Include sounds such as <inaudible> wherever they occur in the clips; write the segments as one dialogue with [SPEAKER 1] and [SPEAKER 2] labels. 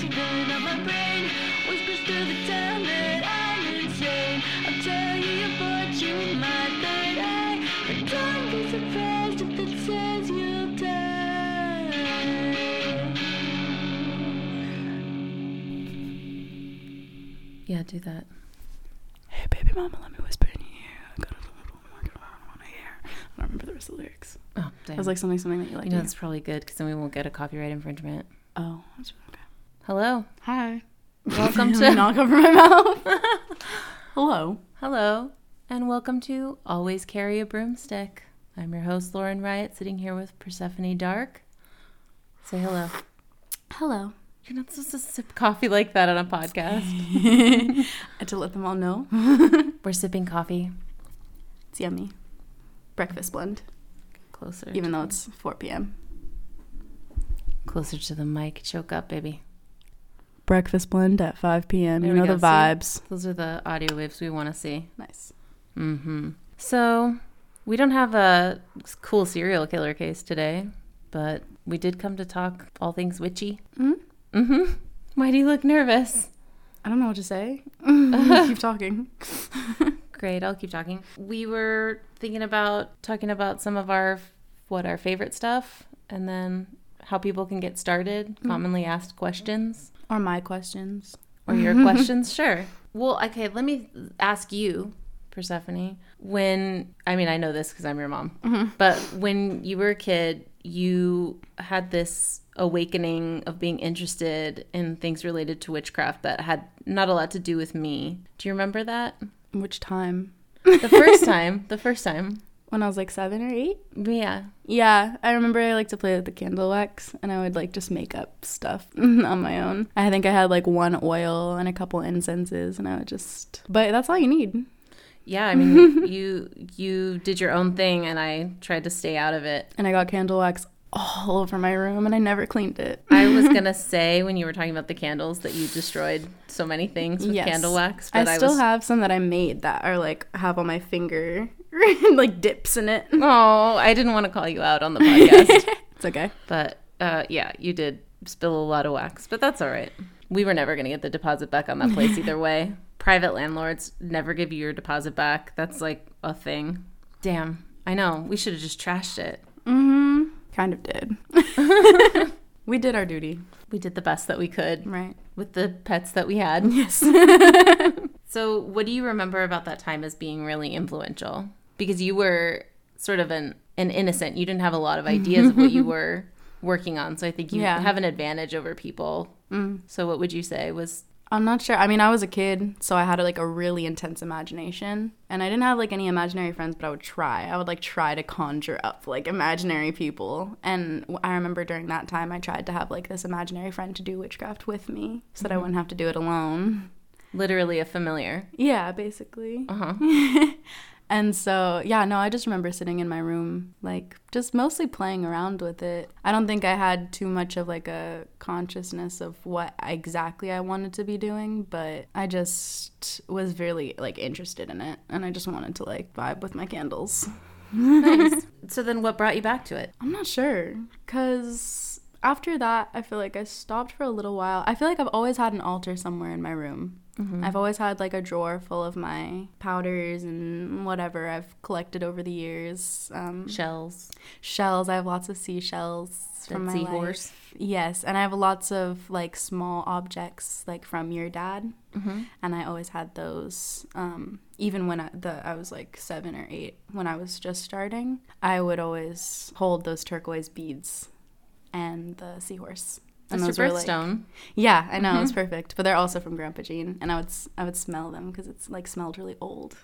[SPEAKER 1] voice filling up my brain. Whispers through the town that I'm insane. I'll tell you about you, my third eye. But don't be surprised if it says you'll die.
[SPEAKER 2] Yeah, do that.
[SPEAKER 3] Hey, baby mama, let me whisper in your ear. I got a little more going on in my ear. I don't remember the rest of the lyrics.
[SPEAKER 2] Oh, damn.
[SPEAKER 3] It was like something, something that you like.
[SPEAKER 2] you know,
[SPEAKER 3] to
[SPEAKER 2] that's probably good because then we won't get a copyright infringement.
[SPEAKER 3] Oh, that's.
[SPEAKER 2] Hello.
[SPEAKER 3] Hi.
[SPEAKER 2] Welcome <laughs> to.
[SPEAKER 3] not cover my mouth. <laughs> Hello.
[SPEAKER 2] Hello. And welcome to Always Carry a Broomstick. I'm your host, Lauren Wright, sitting here with Persephone Dark. Say hello.
[SPEAKER 3] Hello.
[SPEAKER 2] You're not supposed to sip coffee like that on a podcast. <laughs>
[SPEAKER 3] to let them all know,
[SPEAKER 2] We're sipping coffee
[SPEAKER 3] it's yummy. Breakfast blend,
[SPEAKER 2] closer.
[SPEAKER 3] even though it's 4 p.m.
[SPEAKER 2] closer to the mic. Choke up, baby.
[SPEAKER 3] Breakfast blend at 5 p.m.
[SPEAKER 2] There
[SPEAKER 3] you know
[SPEAKER 2] go.
[SPEAKER 3] the
[SPEAKER 2] See?
[SPEAKER 3] vibes.
[SPEAKER 2] Those are the audio waves we want to see.
[SPEAKER 3] Nice.
[SPEAKER 2] Mm-hmm. So we don't have a cool serial killer case today, but we did come to talk all things witchy.
[SPEAKER 3] Mm-hmm.
[SPEAKER 2] Mm-hmm. Why do you look nervous?
[SPEAKER 3] I don't know what to say. <laughs> <laughs> Keep talking. <laughs>
[SPEAKER 2] Great, I'll keep talking. We were thinking about talking about some of our what our favorite stuff, and then how people can get started, mm-hmm. commonly asked questions,
[SPEAKER 3] Or my questions.
[SPEAKER 2] or your <laughs> questions. Sure. Well, okay. Let me ask you, Persephone. When I mean, I know this because I'm your mom, mm-hmm. but when you were a kid, you had this awakening of being interested in things related to witchcraft that had not a lot to do with me. Do you remember that?
[SPEAKER 3] Which time?
[SPEAKER 2] The first <laughs> time, the first time.
[SPEAKER 3] When I was like seven or eight?
[SPEAKER 2] Yeah.
[SPEAKER 3] Yeah, I remember I liked to play with the candle wax and I would like just make up stuff <laughs> on my own. I think I had like one oil and a couple incenses and I would just But that's all you need.
[SPEAKER 2] Yeah, I mean, <laughs> you you did your own thing and I tried to stay out of it.
[SPEAKER 3] And I got candle wax all over my room and I never cleaned it.
[SPEAKER 2] I was <laughs> going to say when you were talking about the candles that you destroyed so many things with
[SPEAKER 3] Yes.
[SPEAKER 2] candle wax,
[SPEAKER 3] I
[SPEAKER 2] I,
[SPEAKER 3] still
[SPEAKER 2] was
[SPEAKER 3] have some that I made that are like have on my finger <laughs> like dips in it. <laughs>
[SPEAKER 2] Oh, I didn't want to call you out on the podcast. <laughs>
[SPEAKER 3] It's okay.
[SPEAKER 2] but uh, yeah, you did spill a lot of wax, but that's all right. We were never going to get the deposit back on that place either way. Private landlords never give you your deposit back. That's like a thing. Damn. I know. We should have just trashed it.
[SPEAKER 3] Mhm. Kind of did. we did our duty,
[SPEAKER 2] We did the best that we could
[SPEAKER 3] right?
[SPEAKER 2] with the pets that we had.
[SPEAKER 3] Yes.
[SPEAKER 2] So, what do you remember about that time as being really influential? Because you were sort of an, an innocent. You didn't have a lot of <laughs> ideas of what you were working on. So, I think you
[SPEAKER 3] Yeah.
[SPEAKER 2] have an advantage over people.
[SPEAKER 3] Mm.
[SPEAKER 2] So, what would you say was
[SPEAKER 3] I'm not sure. I mean, I was a kid, so I had like a really intense imagination. And I didn't have like any imaginary friends, but I would try. I would like try to conjure up like imaginary people. And I remember during that time, I tried to have like this imaginary friend to do witchcraft with me so that I wouldn't have to do it alone.
[SPEAKER 2] literally a familiar?
[SPEAKER 3] Yeah, basically.
[SPEAKER 2] Uh huh. <laughs>
[SPEAKER 3] And so, yeah, no, I just remember sitting in my room, like just mostly playing around with it. I don't think I had too much of like a consciousness of what exactly I wanted to be doing, but I just was really like interested in it and I just wanted to like vibe with my candles.
[SPEAKER 2] nice. <laughs> So, then what brought you back to it?
[SPEAKER 3] I'm not sure cuz after that, I feel like I stopped for a little while. I feel like I've always had an altar somewhere in my room. I've always had like a drawer full of my powders and whatever I've collected over the years. Um,
[SPEAKER 2] Shells.
[SPEAKER 3] shells. I have lots of seashells from
[SPEAKER 2] That
[SPEAKER 3] my
[SPEAKER 2] seahorse.
[SPEAKER 3] life. Yes, and I have lots of like small objects like from your dad,
[SPEAKER 2] Mm-hmm.
[SPEAKER 3] and I always had those. Um, even when I, the I was like seven or eight, when I was just starting, I would always hold those turquoise beads and the seahorse. And
[SPEAKER 2] That's your
[SPEAKER 3] those were, like-
[SPEAKER 2] birthstone.
[SPEAKER 3] yeah, I know it's perfect, but they're also from Grandpa Jean, and I would I would smell them because it's like smelled really old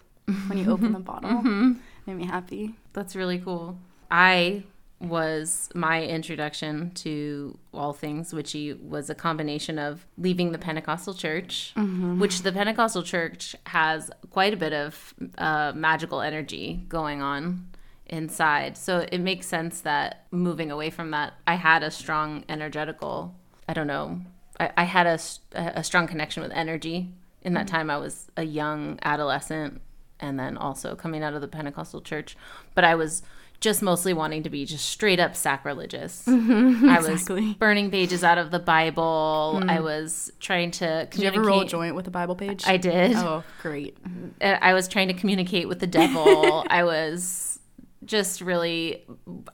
[SPEAKER 3] when you open the <laughs> bottle.
[SPEAKER 2] Mm-hmm.
[SPEAKER 3] Made me happy.
[SPEAKER 2] That's really cool. I was my introduction to all things witchy was a combination of leaving the Pentecostal church, which the Pentecostal church has quite a bit of uh, magical energy going on inside. So it makes sense that moving away from that, I had a strong energetical, I don't know, I, I had a strong connection with energy. In that time, I was a young adolescent and then also coming out of the Pentecostal church. But I was just mostly wanting to be just straight up sacrilegious. <laughs> I was
[SPEAKER 3] exactly.
[SPEAKER 2] burning pages out of the Bible. I was trying to
[SPEAKER 3] Did you ever roll a joint with a Bible page?
[SPEAKER 2] I did.
[SPEAKER 3] Oh, great.
[SPEAKER 2] Uh, I was trying to communicate with the <laughs> devil. I was just really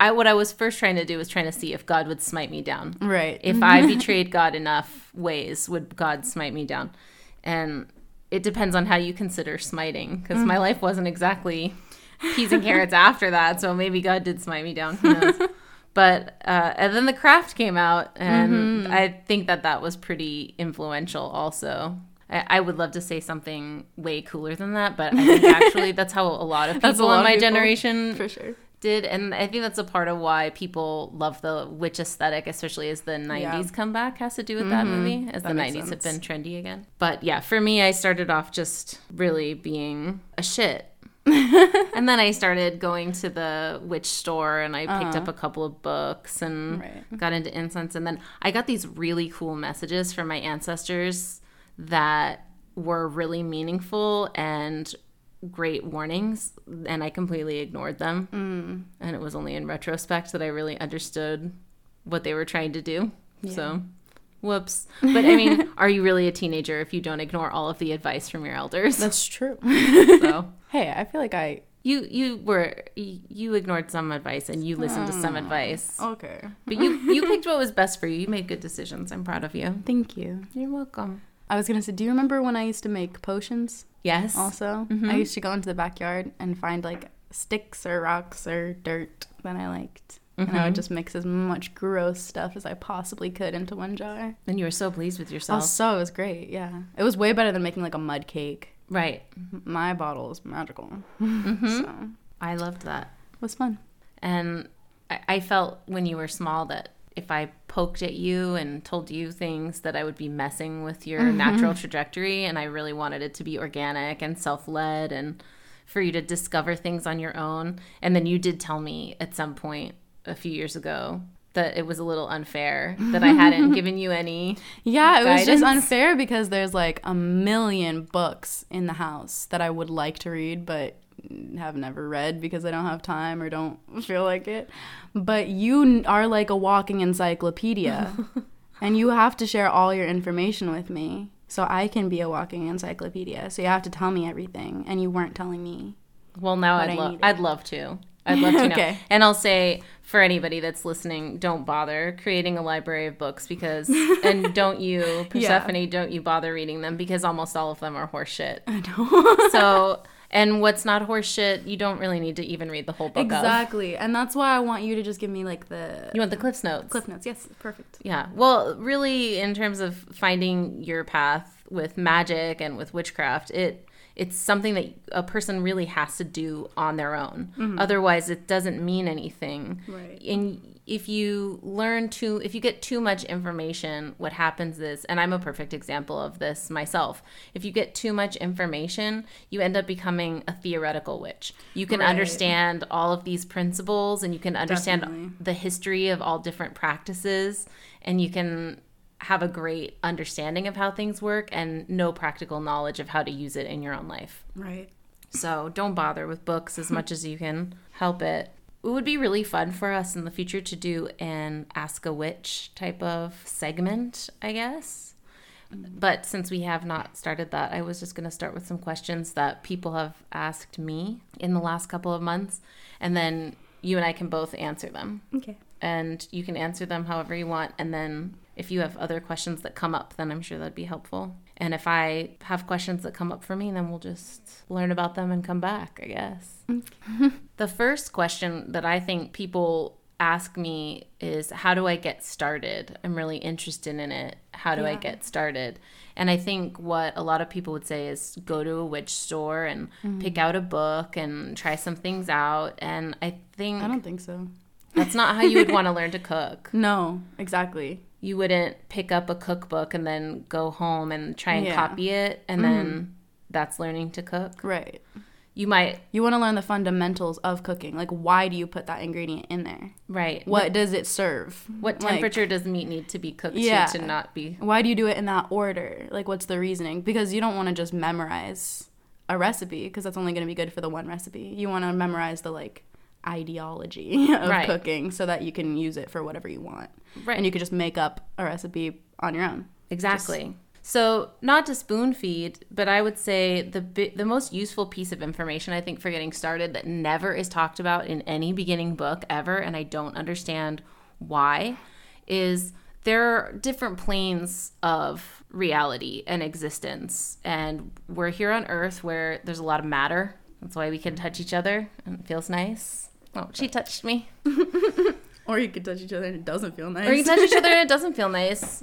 [SPEAKER 2] I what I was first trying to do was trying to see if God would smite me down.
[SPEAKER 3] Right.
[SPEAKER 2] If I <laughs> betrayed God enough ways, would God smite me down? And it depends on how you consider smiting because my life wasn't exactly peas and carrots after that, so maybe God did smite me down. Who knows? <laughs> But uh, and then the craft came out, and I think that that was pretty influential. Also, I, I would love to say something way cooler than that, but I think actually <laughs> that's how a lot of people
[SPEAKER 3] lot
[SPEAKER 2] in
[SPEAKER 3] of
[SPEAKER 2] my
[SPEAKER 3] people,
[SPEAKER 2] generation
[SPEAKER 3] For sure.
[SPEAKER 2] did and i think that's a part of why people love the witch aesthetic especially as the 90s
[SPEAKER 3] Yeah. Mm-hmm.
[SPEAKER 2] comeback has to do with that movie as
[SPEAKER 3] That
[SPEAKER 2] the
[SPEAKER 3] makes
[SPEAKER 2] 90s have been trendy again but yeah for me i started off just really being a shit <laughs> and then i started going to the witch store and i picked up a couple of books and
[SPEAKER 3] Uh-huh. Right.
[SPEAKER 2] got into incense and then i got these really cool messages from my ancestors that were really meaningful and great warnings and I completely ignored them.
[SPEAKER 3] Mm.
[SPEAKER 2] And it was only in retrospect that I really understood what they were trying to do. So, whoops. But I mean, <laughs> are you really a teenager if you don't ignore all of the advice from your elders?
[SPEAKER 3] That's true. <laughs>
[SPEAKER 2] so,
[SPEAKER 3] hey, I feel like I.
[SPEAKER 2] you you were you ignored some advice and you listened to some advice.
[SPEAKER 3] Okay.
[SPEAKER 2] But you you picked what was best for you. You made good decisions. I'm proud of you.
[SPEAKER 3] Thank you.
[SPEAKER 2] You're welcome.
[SPEAKER 3] I was gonna say, do you remember when I used to make potions?
[SPEAKER 2] Yes.
[SPEAKER 3] Also, mm-hmm. I used to go into the backyard and find like sticks or rocks or dirt that I liked, and I would mm-hmm. just mix as much gross stuff as I possibly could into one jar.
[SPEAKER 2] And you were so pleased with oh, yourself.
[SPEAKER 3] Also, it was great. Yeah, it was way better than making like a mud cake.
[SPEAKER 2] right.
[SPEAKER 3] My bottle is magical, mm-hmm. <laughs> so
[SPEAKER 2] I loved that.
[SPEAKER 3] it was fun.
[SPEAKER 2] And I, I felt when you were small that if I poked at you and told you things that I would be messing with your mm-hmm. natural trajectory and I really wanted it to be organic and self-led and for you to discover things on your own. And then you did tell me at some point a few years ago that it was a little unfair that I hadn't <laughs> given you any
[SPEAKER 3] Yeah, it was just unfair because there's like a million books in the house that I would like to read, but have never read because I don't have time or don't <laughs> feel like it. But you are like a walking encyclopedia, <laughs> and you have to share all your information with me so I can be a walking encyclopedia. So you have to tell me everything, and you weren't telling me.
[SPEAKER 2] Well, now I'd love. I'd love to. I'd love to <laughs> know.
[SPEAKER 3] Okay.
[SPEAKER 2] And I'll say for anybody that's listening, don't bother creating a library of books because and don't you Persephone, don't you bother reading them because almost all of them are horseshit.
[SPEAKER 3] I know.
[SPEAKER 2] So and what's not horseshit, you don't really need to even read the whole book of.
[SPEAKER 3] exactly, and that's why I want you to just give me like the
[SPEAKER 2] You want the Cliff's Notes.
[SPEAKER 3] cliff notes. Yes, perfect.
[SPEAKER 2] Yeah. Well, really, in terms of finding your path with magic and with witchcraft, it it's something that a person really has to do on their own. Mm-hmm. Otherwise, it doesn't mean anything.
[SPEAKER 3] Right.
[SPEAKER 2] And if you learn to, if you get too much information, what happens is, and I'm a perfect example of this myself. If you get too much information, you end up becoming a theoretical witch. You can
[SPEAKER 3] Right.
[SPEAKER 2] understand all of these principles, and you can understand
[SPEAKER 3] Definitely.
[SPEAKER 2] the history of all different practices and you can have a great understanding of how things work and no practical knowledge of how to use it in your own life.
[SPEAKER 3] Right.
[SPEAKER 2] So don't bother with books as <laughs> much as you can help it. It would be really fun for us in the future to do an Ask a Witch type of segment, I guess. But since we have not started that, I was just going to start with some questions that people have asked me in the last couple of months. And then you and I can both answer them
[SPEAKER 3] Okay.
[SPEAKER 2] and you can answer them however you want. And then if you have other questions that come up, then I'm sure that'd be helpful. And if I have questions that come up for me, then we'll just learn about them and come back, I guess. <laughs> the first question that I think people ask me is how do I get started? I'm really interested in it. How do I get started? And I think what a lot of people would say is go to a witch store and pick mm-hmm. out a book and try some things out. And I think
[SPEAKER 3] I don't think so.
[SPEAKER 2] that's not how you would want to learn to cook. <laughs>
[SPEAKER 3] No, exactly.
[SPEAKER 2] You wouldn't pick up a cookbook and then go home and try and
[SPEAKER 3] Yeah.
[SPEAKER 2] copy it and then mm-hmm. that's learning to cook.
[SPEAKER 3] Right.
[SPEAKER 2] You might
[SPEAKER 3] You want to learn the fundamentals of cooking. Like, why do you put that ingredient in there?
[SPEAKER 2] right.
[SPEAKER 3] What does it serve?
[SPEAKER 2] what
[SPEAKER 3] Like,
[SPEAKER 2] temperature does meat need to be cooked
[SPEAKER 3] Yeah.
[SPEAKER 2] to to not be
[SPEAKER 3] why do you do it in that order? Like, what's the reasoning? Because you don't want to just memorize a recipe because that's only going to be good for the one recipe. You want to memorize the like ideology <laughs> of
[SPEAKER 2] Right.
[SPEAKER 3] cooking so that you can use it for whatever you want.
[SPEAKER 2] Right.
[SPEAKER 3] And you could just make up a recipe on your own.
[SPEAKER 2] Exactly. So, not to spoon feed, but I would say the bi- the most useful piece of information I think for getting started that never is talked about in any beginning book ever, and I don't understand why, is there are different planes of reality and existence, and we're here on Earth where there's a lot of matter. That's why we can touch each other, and it feels nice. Oh, she touched me. <laughs>
[SPEAKER 3] Or you could touch each other and it doesn't feel nice.
[SPEAKER 2] Or you touch each other and it <laughs> doesn't feel nice.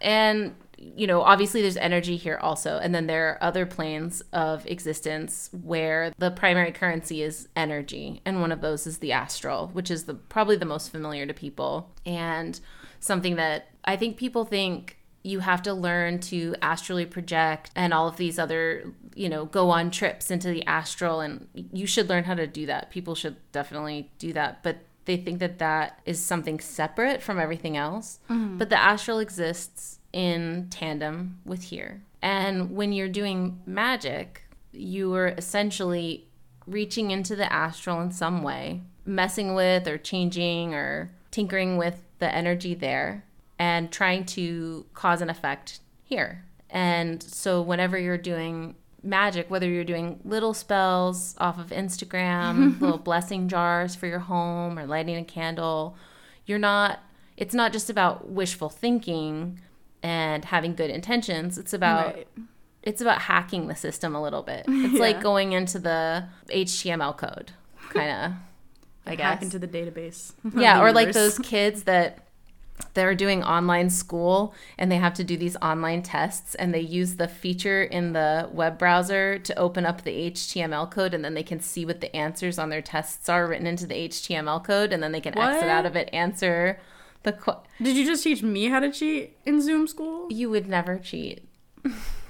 [SPEAKER 2] and you know obviously there's energy here also and then there are other planes of existence where the primary currency is energy and one of those is the astral which is the probably the most familiar to people and something that i think people think you have to learn to astrally project and all of these other you know go on trips into the astral and you should learn how to do that. People should definitely do that but they think that that is something separate from everything else. Mm-hmm. But the astral exists in tandem with here. And when you're doing magic you are essentially reaching into the astral in some way messing with or changing or tinkering with the energy there and trying to cause an effect here and so whenever you're doing magic, whether you're doing little spells off of Instagram, <laughs> little blessing jars for your home, or lighting a candle, you're not, it's not just about wishful thinking and having good intentions. It's about,
[SPEAKER 3] Right.
[SPEAKER 2] it's about hacking the system a little bit. <laughs> It's like going into the HTML code, <laughs> kind of, I guess
[SPEAKER 3] Hack into the database.
[SPEAKER 2] yeah
[SPEAKER 3] the
[SPEAKER 2] or like those kids that they're doing online school and they have to do these online tests and they use the feature in the web browser to open up the HTML code and then they can see what the answers on their tests are written into the HTML code and then they can exit out of it answer the qu-
[SPEAKER 3] Did you just teach me how to cheat in Zoom school?
[SPEAKER 2] you would never cheat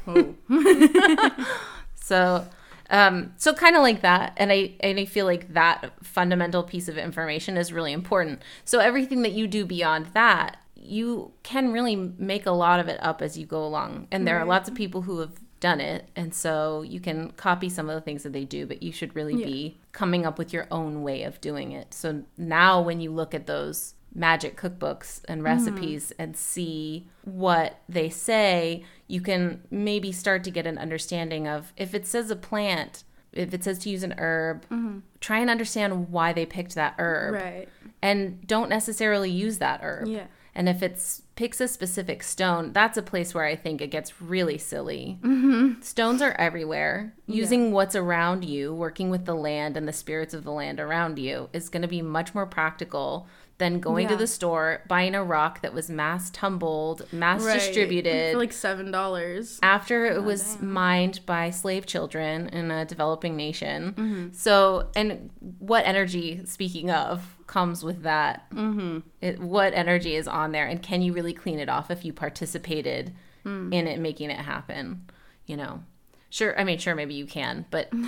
[SPEAKER 3] Oh. <laughs>
[SPEAKER 2] So, um, so kind of like that, and I and I feel like that fundamental piece of information is really important. So everything that you do beyond that, you can really make a lot of it up as you go along, and there are lots of people who have done it, and so you can copy some of the things that they do, but you should really be coming up with your own way of doing it. So now, when you look at those magic cookbooks and recipes and see what they say, you can maybe start to get an understanding of if it says a plant, if it says to use an herb, mm-hmm. try and understand why they picked that herb
[SPEAKER 3] Right.
[SPEAKER 2] and don't necessarily use that herb.
[SPEAKER 3] Yeah.
[SPEAKER 2] And if it's picks a specific stone, that's a place where I think it gets really silly. Mm-hmm. Stones are everywhere. Using what's around you, working with the land and the spirits of the land around you, is going to be much more practical than going to the store, buying a rock that was mass tumbled, mass
[SPEAKER 3] Right.
[SPEAKER 2] distributed
[SPEAKER 3] For like seven dollars.
[SPEAKER 2] after it was mined by slave children in a developing nation. So, and what energy, speaking of, comes with that? Mm-hmm. It, what energy is on there, and can you really clean it off if you participated in it making it happen? You know, sure. I mean, sure, maybe you can, but. <laughs>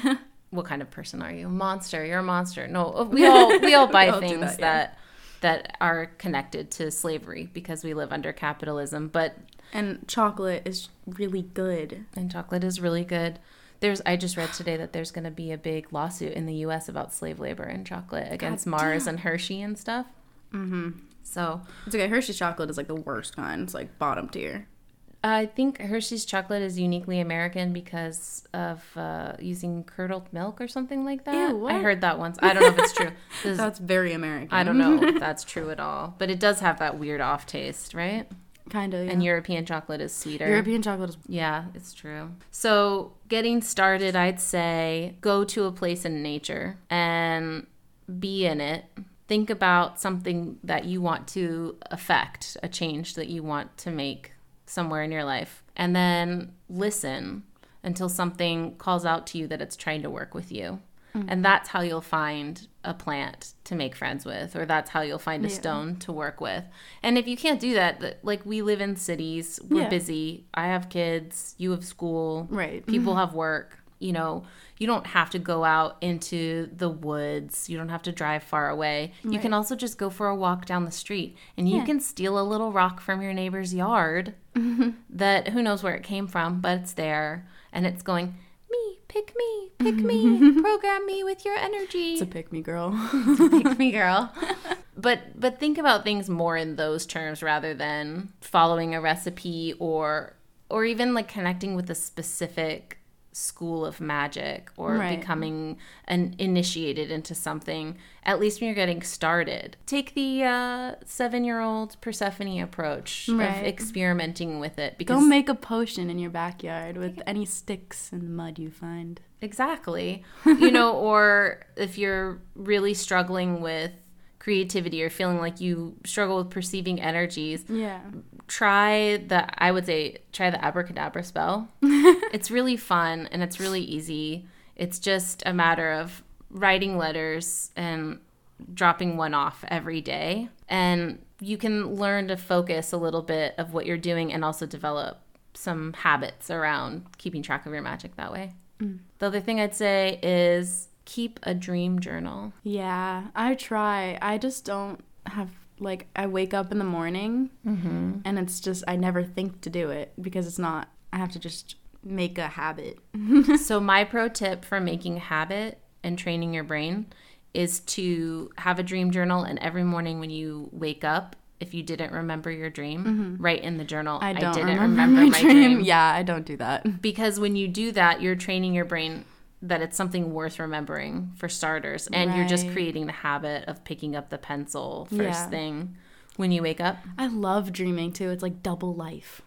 [SPEAKER 2] What kind of person are you? Monster. You're a monster. No, we all we all <laughs> buy
[SPEAKER 3] all
[SPEAKER 2] things
[SPEAKER 3] that, yeah.
[SPEAKER 2] that are connected to slavery because we live under capitalism. But
[SPEAKER 3] And chocolate is really good.
[SPEAKER 2] and chocolate is really good. There's I just read today that there's going to be a big lawsuit in the U.S. about slave labor and chocolate against Mars and Hershey and stuff. Mm-hmm. So
[SPEAKER 3] It's okay. Hershey chocolate is like the worst kind. It's like bottom tier.
[SPEAKER 2] I think Hershey's chocolate is uniquely American because of uh, using curdled milk or something like that.
[SPEAKER 3] Ew,
[SPEAKER 2] I heard that once. I don't know if it's true. <laughs> Is-
[SPEAKER 3] That's very American.
[SPEAKER 2] I don't know <laughs> if that's true at all, but it does have that weird off taste, right?
[SPEAKER 3] kind of. Yeah.
[SPEAKER 2] And European chocolate is sweeter.
[SPEAKER 3] European chocolate is
[SPEAKER 2] Yeah, it's true. So, getting started, I'd say go to a place in nature and be in it. Think about something that you want to affect, a change that you want to make somewhere in your life. And then listen until something calls out to you that it's trying to work with you. Mm-hmm. And that's how you'll find a plant to make friends with, or that's how you'll find a stone to work with. And if you can't do that, th- like we live in cities, we're
[SPEAKER 3] Yeah.
[SPEAKER 2] busy. I have kids, you have school,
[SPEAKER 3] Right.
[SPEAKER 2] People mm-hmm. have work. You know, you don't have to go out into the woods. You don't have to drive far away. You can also just go for a walk down the street and you can steal a little rock from your neighbor's yard <laughs> that who knows where it came from, but it's there and it's going, me pick me, pick me, <laughs> program me with your energy.
[SPEAKER 3] It's a pick me girl. <laughs>
[SPEAKER 2] pick me girl. But but think about things more in those terms rather than following a recipe or or even like connecting with a specific school of magic or
[SPEAKER 3] Right.
[SPEAKER 2] becoming an initiated into something at least when you're getting started take the uh, seven-year-old persephone approach of experimenting with it because
[SPEAKER 3] Go make a potion in your backyard with any sticks and mud you find.
[SPEAKER 2] Exactly. you know, <laughs> or if you're really struggling with creativity or feeling like you struggle with perceiving energies,
[SPEAKER 3] Yeah.
[SPEAKER 2] try the I would say try the abracadabra spell. <laughs> it's really fun and it's really easy. It's just a matter of writing letters and dropping one off every day and you can learn to focus a little bit of what you're doing and also develop some habits around keeping track of your magic that way. Mm. The other thing I'd say is keep a dream journal.
[SPEAKER 3] Yeah, I try. I just don't have like I wake up in the morning mm-hmm. and it's just I never think to do it because it's not. I have to just make a habit. <laughs>
[SPEAKER 2] so my pro tip for making a habit and training your brain is to have a dream journal and every morning when you wake up if you didn't remember your dream mm-hmm. write in the journal
[SPEAKER 3] I don't
[SPEAKER 2] didn't
[SPEAKER 3] remember,
[SPEAKER 2] remember,
[SPEAKER 3] my,
[SPEAKER 2] my
[SPEAKER 3] dream.
[SPEAKER 2] dream
[SPEAKER 3] Yeah, I don't do that.
[SPEAKER 2] because when you do that you're training your brain that it's something worth remembering for starters and you're just creating the habit of picking up the pencil first
[SPEAKER 3] Yeah.
[SPEAKER 2] thing when you wake up
[SPEAKER 3] I love dreaming too. It's like double life.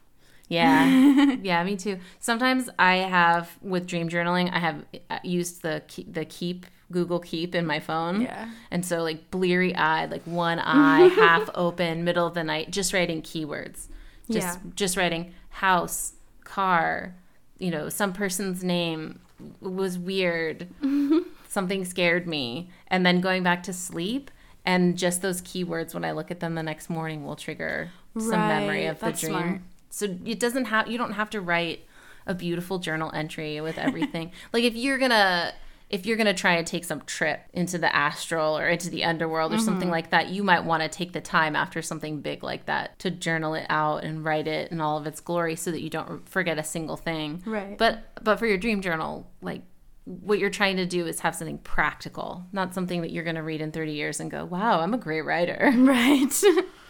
[SPEAKER 2] Yeah, <laughs> yeah, me too. Sometimes I have with dream journaling, I have uh, used the the Keep Google Keep in my phone.
[SPEAKER 3] Yeah.
[SPEAKER 2] and so like bleary eyed, like one eye <laughs> half open, middle of the night, just writing keywords. Just
[SPEAKER 3] Yeah.
[SPEAKER 2] just writing house, car, you know, some person's name was weird. <laughs> Something scared me, and then going back to sleep. And just those keywords, when I look at them the next morning, will trigger some memory
[SPEAKER 3] Right,
[SPEAKER 2] of the dream.
[SPEAKER 3] smart.
[SPEAKER 2] So it doesn't have you don't have to write a beautiful journal entry with everything. <laughs> like if you're gonna if you're gonna try and take some trip into the astral or into the underworld or
[SPEAKER 3] Mm-hmm.
[SPEAKER 2] something like that, you might want to take the time after something big like that to journal it out and write it in all of its glory so that you don't forget a single thing.
[SPEAKER 3] Right.
[SPEAKER 2] But but for your dream journal, like what you're trying to do is have something practical, not something that you're going to read in 30 years and go, "Wow, I'm a great writer." <laughs> <laughs>
[SPEAKER 3] Right.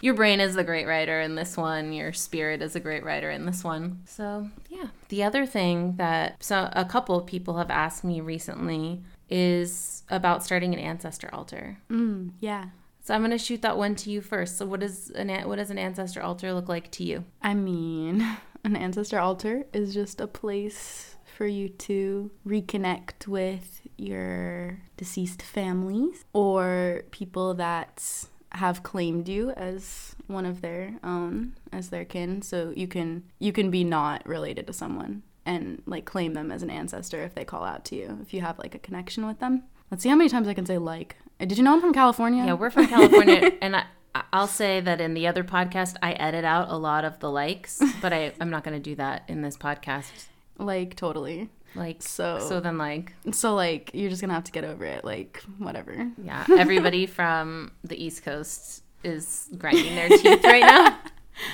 [SPEAKER 2] your brain is the great writer in this one your spirit is a great writer in this one so yeah the other thing that so a couple of people have asked me recently is about starting an ancestor altar
[SPEAKER 3] mm, yeah.
[SPEAKER 2] so i'm going to shoot that one to you first so what does an an- what does an ancestor altar look like to you
[SPEAKER 3] I mean, <laughs> an ancestor altar is just a place for you to reconnect with your deceased families or people that have claimed you as one of their own as their kin. So you can you can be not related to someone and like claim them as an ancestor if they call out to you if you have like a connection with them. Let's see how many times i can say like. Did you know i'm from california?
[SPEAKER 2] Yeah we're from california. <laughs> And i I'll say that in the other podcast, I edit out a lot of the likes, but I, I'm not going to do that in this podcast.
[SPEAKER 3] Like totally
[SPEAKER 2] Like,
[SPEAKER 3] So-
[SPEAKER 2] so then, like,
[SPEAKER 3] so like you're just gonna have to get over it like whatever
[SPEAKER 2] Yeah, everybody <laughs> from the East Coast is grinding their teeth right now. <laughs>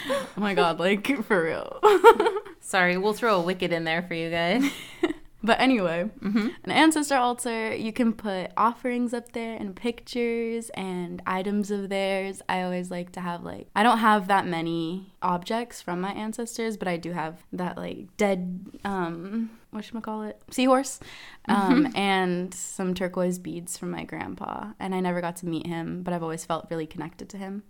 [SPEAKER 3] Oh my god, like for real. <laughs>
[SPEAKER 2] Sorry, we'll throw a wicked in there for you guys.
[SPEAKER 3] But anyway,
[SPEAKER 2] Mm-hmm.
[SPEAKER 3] an ancestor altar, you can put offerings up there and pictures and items of theirs. I always like to have like I don't have that many objects from my ancestors, but I do have that like dead um what call it seahorse <laughs> um and some turquoise beads from my grandpa and i never got to meet him but i've always felt really connected to him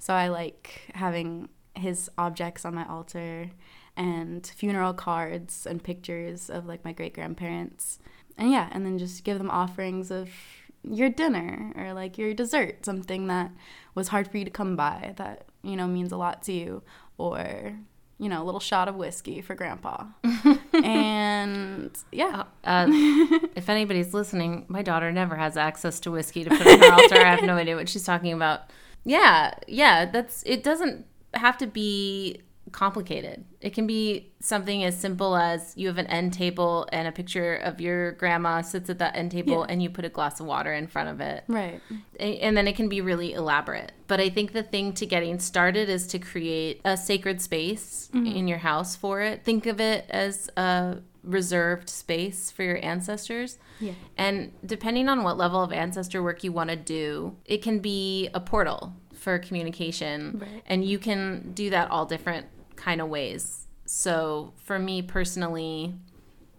[SPEAKER 3] so i like having his objects on my altar and funeral cards and pictures of like my great grandparents and yeah and then just give them offerings of your dinner or like your dessert something that was hard for you to come by that you know means a lot to you or you know a little shot of whiskey for grandpa <laughs> and yeah
[SPEAKER 2] Uh, if anybody's listening, my daughter never has access to whiskey to put on her altar. I have no <laughs> idea what she's talking about. Yeah, yeah, that's it. Doesn't have to be complicated. It can be something as simple as you have an end table and a picture of your grandma sits at that end table
[SPEAKER 3] Yeah.
[SPEAKER 2] and you put a glass of water in front of it.
[SPEAKER 3] Right.
[SPEAKER 2] And then it can be really elaborate. But I think the thing to getting started is to create a sacred space mm-hmm. in your house for it. Think of it as a reserved space for your ancestors.
[SPEAKER 3] Yeah.
[SPEAKER 2] And depending on what level of ancestor work you want to do, it can be a portal for communication.
[SPEAKER 3] Right.
[SPEAKER 2] And you can do that all different kind of ways. So for me personally,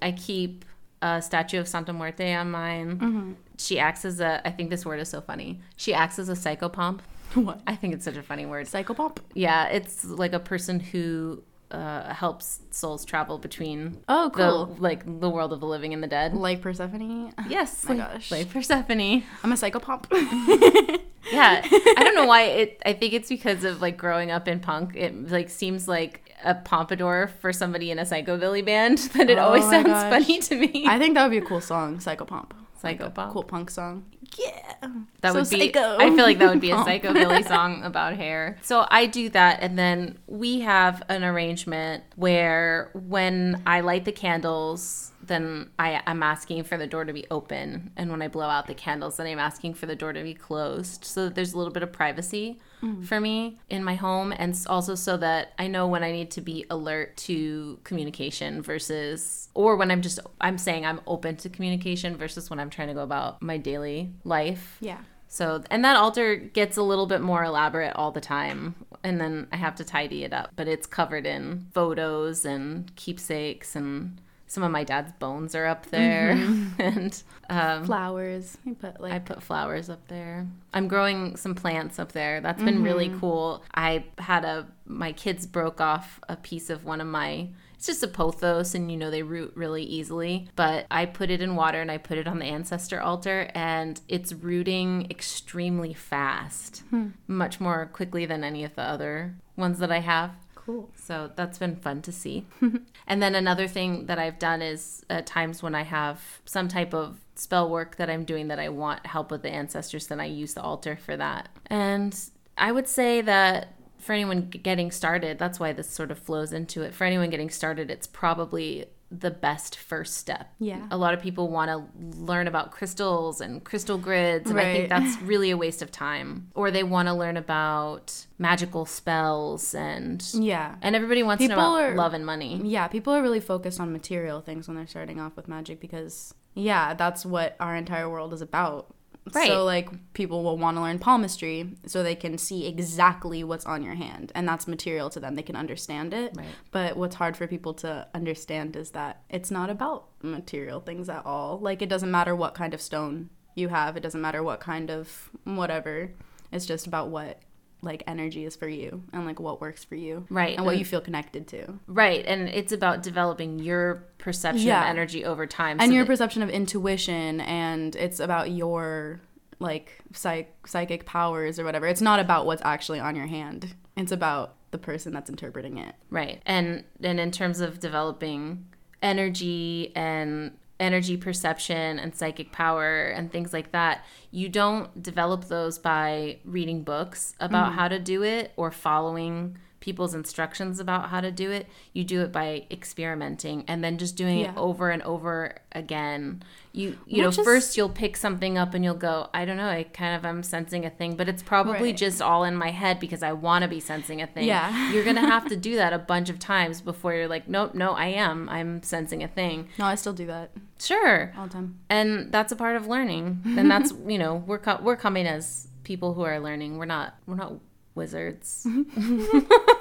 [SPEAKER 2] I keep a statue of Santa Muerte on mine.
[SPEAKER 3] Mm-hmm.
[SPEAKER 2] She acts as a, I think this word is so funny. She acts as a psychopomp. <laughs>
[SPEAKER 3] What?
[SPEAKER 2] I think it's such a funny word.
[SPEAKER 3] Psychopomp?
[SPEAKER 2] Yeah, it's like a person who uh, helps souls travel between
[SPEAKER 3] Oh, cool.
[SPEAKER 2] the like the world of the living and the dead.
[SPEAKER 3] Like Persephone? <laughs>
[SPEAKER 2] Yes,
[SPEAKER 3] my
[SPEAKER 2] like,
[SPEAKER 3] gosh.
[SPEAKER 2] like Persephone.
[SPEAKER 3] I'm a psychopomp. <laughs> <laughs>
[SPEAKER 2] Yeah, I don't know why it. I think it's because of like growing up in punk. It like seems like a pompadour for somebody in a psychobilly band. That it
[SPEAKER 3] Oh
[SPEAKER 2] always sounds
[SPEAKER 3] gosh.
[SPEAKER 2] funny to me.
[SPEAKER 3] I think that would be a cool song, Psychopomp. Like
[SPEAKER 2] Psychopomp.
[SPEAKER 3] Cool punk song. Yeah.
[SPEAKER 2] That
[SPEAKER 3] So
[SPEAKER 2] would be.
[SPEAKER 3] psycho.
[SPEAKER 2] I feel like that would be a <laughs> oh.
[SPEAKER 3] Pomp.
[SPEAKER 2] psychobilly song about hair. So I do that, and then we have an arrangement where when I light the candles, then I, I'm asking for the door to be open, and when I blow out the candles, then I'm asking for the door to be closed, so that there's a little bit of privacy mm. for me in my home, and also so that I know when I need to be alert to communication versus, or when I'm just I'm saying I'm open to communication versus when I'm trying to go about my daily life.
[SPEAKER 3] Yeah.
[SPEAKER 2] So, and that altar gets a little bit more elaborate all the time. And then I have to tidy it up. But it's covered in photos and keepsakes, and some of my dad's bones are up there. Mm-hmm. <laughs> and um,
[SPEAKER 3] Flowers. You put like
[SPEAKER 2] I put flowers up there. I'm growing some plants up there. That's been really mm-hmm. cool. I had a, my kids broke off a piece of one of my, it's just a pothos and you know they root really easily. But I put it in water and I put it on the ancestor altar and it's rooting extremely fast, hmm. much more quickly than any of the other ones that I have.
[SPEAKER 3] Cool.
[SPEAKER 2] So that's been fun to see. <laughs> and then another thing that I've done is at times when I have some type of spell work that I'm doing that I want help with the ancestors, then I use the altar for that. And I would say that for anyone getting started, that's why this sort of flows into it. For anyone getting started, it's probably the best first step.
[SPEAKER 3] Yeah.
[SPEAKER 2] A lot of people want to learn about crystals and crystal grids, and I think that's <laughs> really a waste of time. Or they want to learn about magical spells and
[SPEAKER 3] Yeah.
[SPEAKER 2] and everybody wants to know
[SPEAKER 3] People
[SPEAKER 2] about
[SPEAKER 3] are-
[SPEAKER 2] love and money.
[SPEAKER 3] Yeah, people are really focused on material things when they're starting off with magic because yeah, that's what our entire world is about.
[SPEAKER 2] Right.
[SPEAKER 3] So like people will want to learn palmistry so they can see exactly what's on your hand and that's material to them. They can understand it.
[SPEAKER 2] Right.
[SPEAKER 3] But what's hard for people to understand is that it's not about material things at all. Like it doesn't matter what kind of stone you have, it doesn't matter what kind of whatever. It's just about what like energy is for you and like what works for you.
[SPEAKER 2] Right,
[SPEAKER 3] And what
[SPEAKER 2] and-
[SPEAKER 3] you feel connected to.
[SPEAKER 2] Right. And it's about developing your perception
[SPEAKER 3] Yeah.
[SPEAKER 2] of energy over time.
[SPEAKER 3] and
[SPEAKER 2] so
[SPEAKER 3] your
[SPEAKER 2] that-
[SPEAKER 3] perception of intuition and it's about your like psych- psychic powers or whatever it's not about what's actually on your hand it's about the person that's interpreting it
[SPEAKER 2] right. And and in terms of developing energy and energy perception and psychic power and things like that, you don't develop those by reading books about
[SPEAKER 3] Mm-hmm.
[SPEAKER 2] how to do it or following people's instructions about how to do it. You do it by experimenting and then just doing
[SPEAKER 3] Yeah.
[SPEAKER 2] it over and over again. You you know,
[SPEAKER 3] is-
[SPEAKER 2] first you'll pick something up and you'll go, I don't know, I kind of am sensing a thing, but it's probably
[SPEAKER 3] Right.
[SPEAKER 2] just all in my head because I want to be sensing a thing.
[SPEAKER 3] Yeah.
[SPEAKER 2] You're going to have to <laughs> do that a bunch of times before you're like, nope, no, I am. I'm sensing a thing.
[SPEAKER 3] no i still do that
[SPEAKER 2] Sure.
[SPEAKER 3] all the time
[SPEAKER 2] And that's a part of learning. And that's, <laughs> you know, we're co- we're coming as people who are learning. We're not we're not wizards.
[SPEAKER 3] Mm-hmm. <laughs>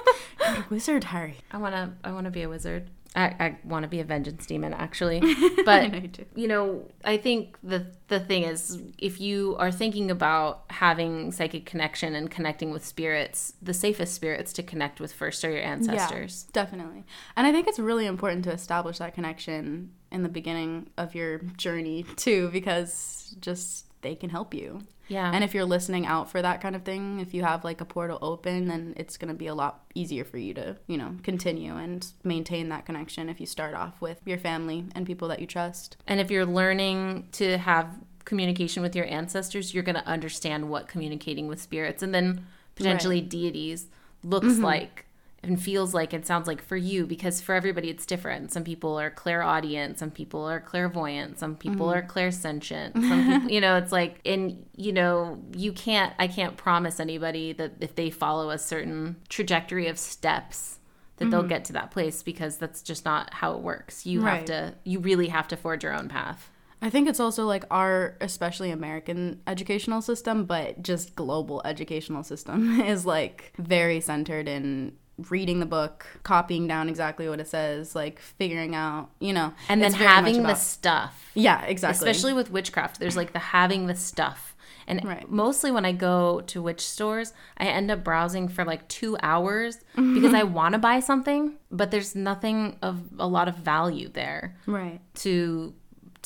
[SPEAKER 3] Wizard harry
[SPEAKER 2] I want to I want to be a wizard. I, I want to be a vengeance demon actually. <laughs> But
[SPEAKER 3] know you
[SPEAKER 2] you know, I think the the thing is if you are thinking about having psychic connection and connecting with spirits, the safest spirits to connect with first are your ancestors.
[SPEAKER 3] Yeah, definitely. And I think it's really important to establish that connection in the beginning of your journey too, because just they can help you.
[SPEAKER 2] Yeah.
[SPEAKER 3] And if you're listening out for that kind of thing, if you have like a portal open, then it's going to be a lot easier for you to, you know, continue and maintain that connection if you start off with your family and people that you trust.
[SPEAKER 2] And if you're learning to have communication with your ancestors, you're going to understand what communicating with spirits and then potentially deities looks mm-hmm. like. And feels like and sounds like for you because for everybody it's different. Some people are clairaudient, some people are clairvoyant, some people are mm-hmm. clairsentient. <laughs> Some people, you know, it's like and you know, you can't I can't promise anybody that if they follow a certain trajectory of steps that they'll mm-hmm. get to that place because that's just not how it works. You have to you really have to forge your own path.
[SPEAKER 3] I think it's also like our, especially American educational system, but just global educational system <laughs> is like very centered in reading the book, copying down exactly what it says, like figuring out, you know,
[SPEAKER 2] And then
[SPEAKER 3] it's very much
[SPEAKER 2] having the stuff.
[SPEAKER 3] yeah, exactly,
[SPEAKER 2] especially with witchcraft there's like the having the stuff and
[SPEAKER 3] Right.
[SPEAKER 2] mostly when i go to witch stores i end up browsing for like two hours <laughs> because i want to buy something but there's nothing of a lot of value there
[SPEAKER 3] right,
[SPEAKER 2] to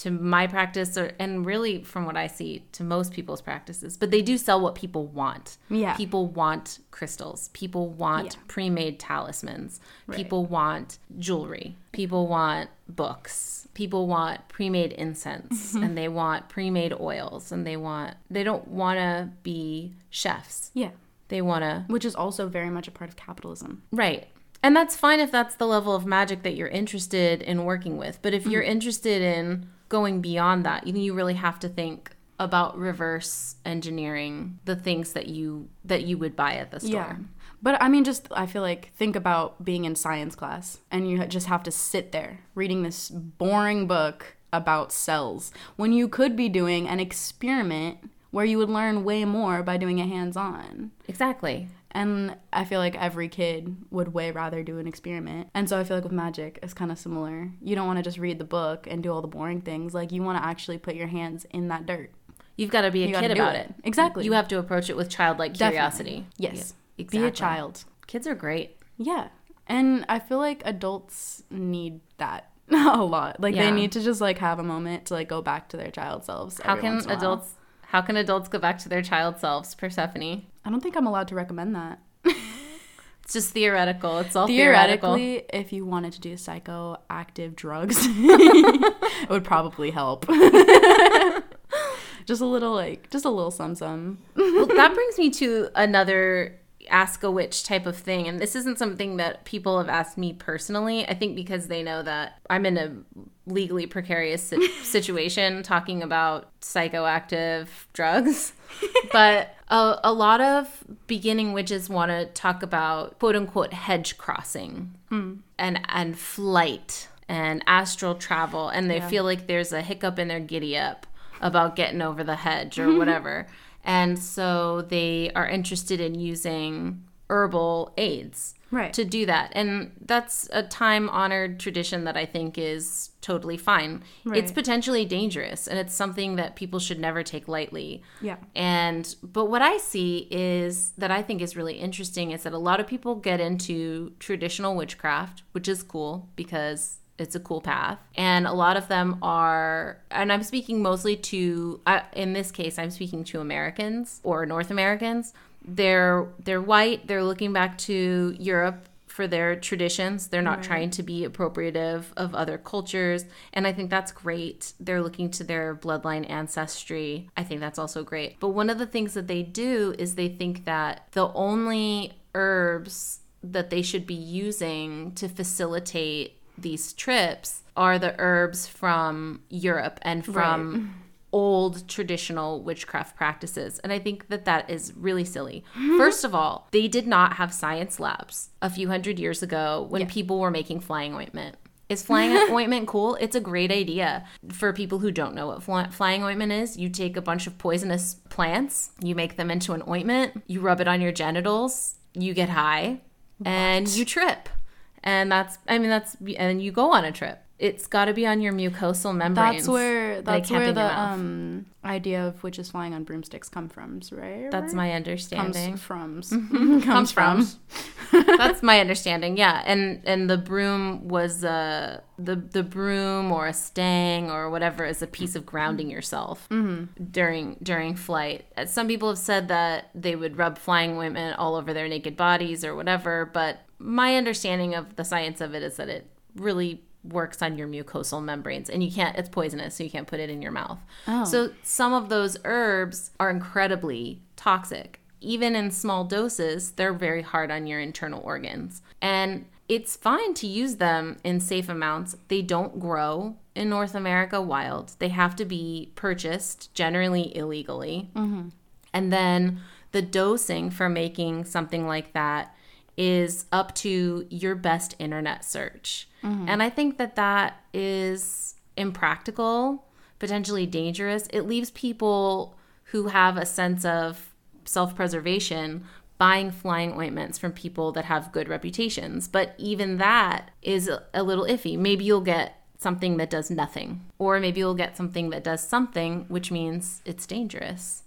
[SPEAKER 2] to my practice or and really from what i see to most people's practices but they do sell what people want
[SPEAKER 3] Yeah.
[SPEAKER 2] people want crystals people want
[SPEAKER 3] Yeah.
[SPEAKER 2] pre-made talismans people want jewelry people want books people want pre-made incense
[SPEAKER 3] Mm-hmm.
[SPEAKER 2] and they want pre-made oils and they want they don't want to be chefs
[SPEAKER 3] yeah,
[SPEAKER 2] they want to
[SPEAKER 3] which is also very much a part of capitalism.
[SPEAKER 2] Right. And that's fine if that's the level of magic that you're interested in working with. But if you're interested in going beyond that, you, you really have to think about reverse engineering the things that you that you would buy at the store.
[SPEAKER 3] Yeah. But I mean, just I feel like think about being in science class and you just have to sit there reading this boring book about cells when you could be doing an experiment where you would learn way more by doing it hands on.
[SPEAKER 2] Exactly.
[SPEAKER 3] And I feel like every kid would way rather do an experiment. And so I feel like with magic, it's kind of similar. You don't want to just read the book and do all the boring things. Like, you want to actually put your hands in that dirt.
[SPEAKER 2] You've got to be a
[SPEAKER 3] You
[SPEAKER 2] kid about
[SPEAKER 3] it.
[SPEAKER 2] it.
[SPEAKER 3] Exactly.
[SPEAKER 2] You have to approach it with childlike
[SPEAKER 3] Definitely.
[SPEAKER 2] curiosity.
[SPEAKER 3] Yes.
[SPEAKER 2] Yeah,
[SPEAKER 3] Be a child.
[SPEAKER 2] Kids are great.
[SPEAKER 3] Yeah. And I feel like adults need that <laughs> a lot. Like
[SPEAKER 2] Yeah.
[SPEAKER 3] they need to just like have a moment to like go back to their child selves.
[SPEAKER 2] How can
[SPEAKER 3] in a while.
[SPEAKER 2] adults how can adults go back to their child selves, Persephone?
[SPEAKER 3] I don't think I'm allowed to recommend that. <laughs>
[SPEAKER 2] It's just theoretical. It's all theoretical.
[SPEAKER 3] Theoretically, if you wanted to do psychoactive drugs, <laughs> it would probably help. <laughs> just a little like just a little some some.
[SPEAKER 2] well, that brings me to another ask a witch type of thing and this isn't something that people have asked me personally i think because they know that i'm in a legally precarious situation talking about psychoactive drugs but a, a lot of beginning witches want to talk about quote unquote hedge crossing hmm. and and flight and astral travel and they feel like there's a hiccup in their giddy up about getting over the hedge or <laughs> whatever. And so they are interested in using herbal aids
[SPEAKER 3] Right.
[SPEAKER 2] to do that and that's a time honored tradition that i think is totally fine
[SPEAKER 3] Right.
[SPEAKER 2] it's potentially dangerous and it's something that people should never take lightly
[SPEAKER 3] Yeah.
[SPEAKER 2] and but what I see is that I think is really interesting is that a lot of people get into traditional witchcraft, which is cool because it's a cool path. And a lot of them are and I'm speaking mostly to uh, in this case I'm speaking to Americans or North Americans. They're they're white, they're looking back to Europe for their traditions. They're not trying to be appropriative of other cultures. And I think that's great. They're looking to their bloodline ancestry. I think that's also great. But one of the things that they do is they think that the only herbs that they should be using to facilitate these trips are the herbs from Europe and from old traditional witchcraft practices. And I think that that is really silly. Hmm. First of all, they did not have science labs a few hundred years ago when people were making flying ointment. Is flying <laughs> ointment cool? It's a great idea. For people who don't know what fly- flying ointment is, you take a bunch of poisonous plants, you make them into an ointment, you rub it on your genitals, you get high, and you trip. And that's, I mean, that's, and you go on a trip. It's got to be on your mucosal membranes.
[SPEAKER 3] That's where that's where the um idea of witches flying on broomsticks come from, right?
[SPEAKER 2] That's my understanding. <laughs> <laughs>
[SPEAKER 3] comes from comes from. <laughs>
[SPEAKER 2] That's my understanding. Yeah, and and the broom was uh the the broom or a stang or whatever is a piece of grounding yourself during during flight. Uh, Some people have said that they would rub flying ointment all over their naked bodies or whatever, but my understanding of the science of it is that it really works on your mucosal membranes and you can't it's poisonous so you can't put it in your mouth.
[SPEAKER 3] Oh.
[SPEAKER 2] So some of those herbs are incredibly toxic even in small doses, they're very hard on your internal organs. And it's fine to use them in safe amounts. They don't grow in North America wild, they have to be purchased, generally illegally. Mm-hmm. And then the dosing for making something like that is up to your best internet search. Mm-hmm. And I think that that is impractical, potentially dangerous. It leaves people who have a sense of self preservation buying flying ointments from people that have good reputations. But even that is a- a little iffy. Maybe you'll get something that does nothing, or maybe you'll get something that does something, which means it's dangerous.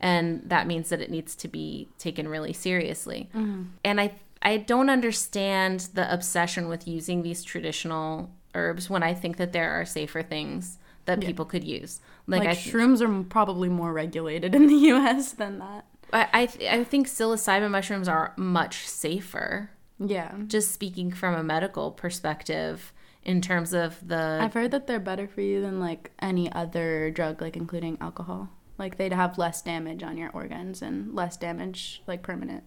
[SPEAKER 2] And that means that it needs to be taken really seriously. Mm-hmm. And I I don't understand the obsession with using these traditional herbs when I think that there are safer things that people could use. Like,
[SPEAKER 3] Like, shrooms are probably more regulated <laughs> in the U.S. than that.
[SPEAKER 2] I, I, th- I think psilocybin mushrooms are much safer.
[SPEAKER 3] Yeah.
[SPEAKER 2] Just speaking from a medical perspective, in terms of the
[SPEAKER 3] I've heard that they're better for you than like any other drug, like including alcohol. Like they'd have less damage on your organs and less damage, like permanent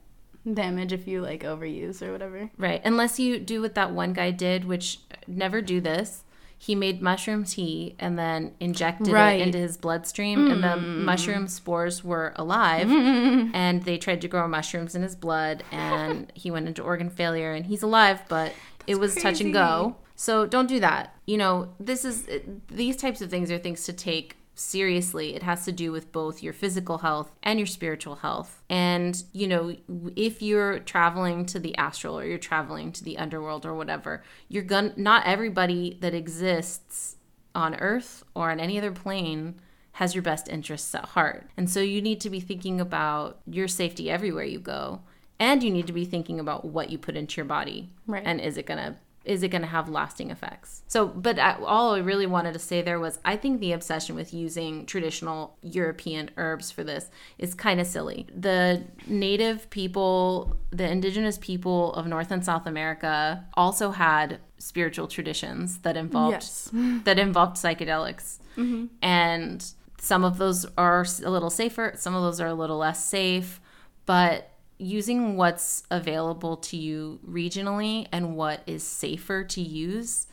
[SPEAKER 3] damage if you like overuse or whatever.
[SPEAKER 2] right, unless you do what that one guy did, which never do this. He made mushroom tea and then injected
[SPEAKER 3] Right.
[SPEAKER 2] it into his bloodstream, and the mm. mushroom spores were alive. <laughs> And they tried to grow mushrooms in his blood, and he went into organ failure. And he's alive, but it was touch and go. So don't do that. You know, this is these types of things are things to take seriously. It has to do with both your physical health and your spiritual health. And, you know, if you're traveling to the astral or you're traveling to the underworld or whatever, you're going to not everybody that exists on earth or on any other plane has your best interests at heart. And so you need to be thinking about your safety everywhere you go. And you need to be thinking about what you put into your body.
[SPEAKER 3] Right.
[SPEAKER 2] And is it going to is it going to have lasting effects? So, but I, all I really wanted to say there was I think the obsession with using traditional European herbs for this is kind of silly. The native people, the indigenous people of North and South America also had spiritual traditions that involved
[SPEAKER 3] Yes. <laughs>
[SPEAKER 2] that involved psychedelics. Mm-hmm. And some of those are a little safer, some of those are a little less safe, but using what's available to you regionally and what is safer to use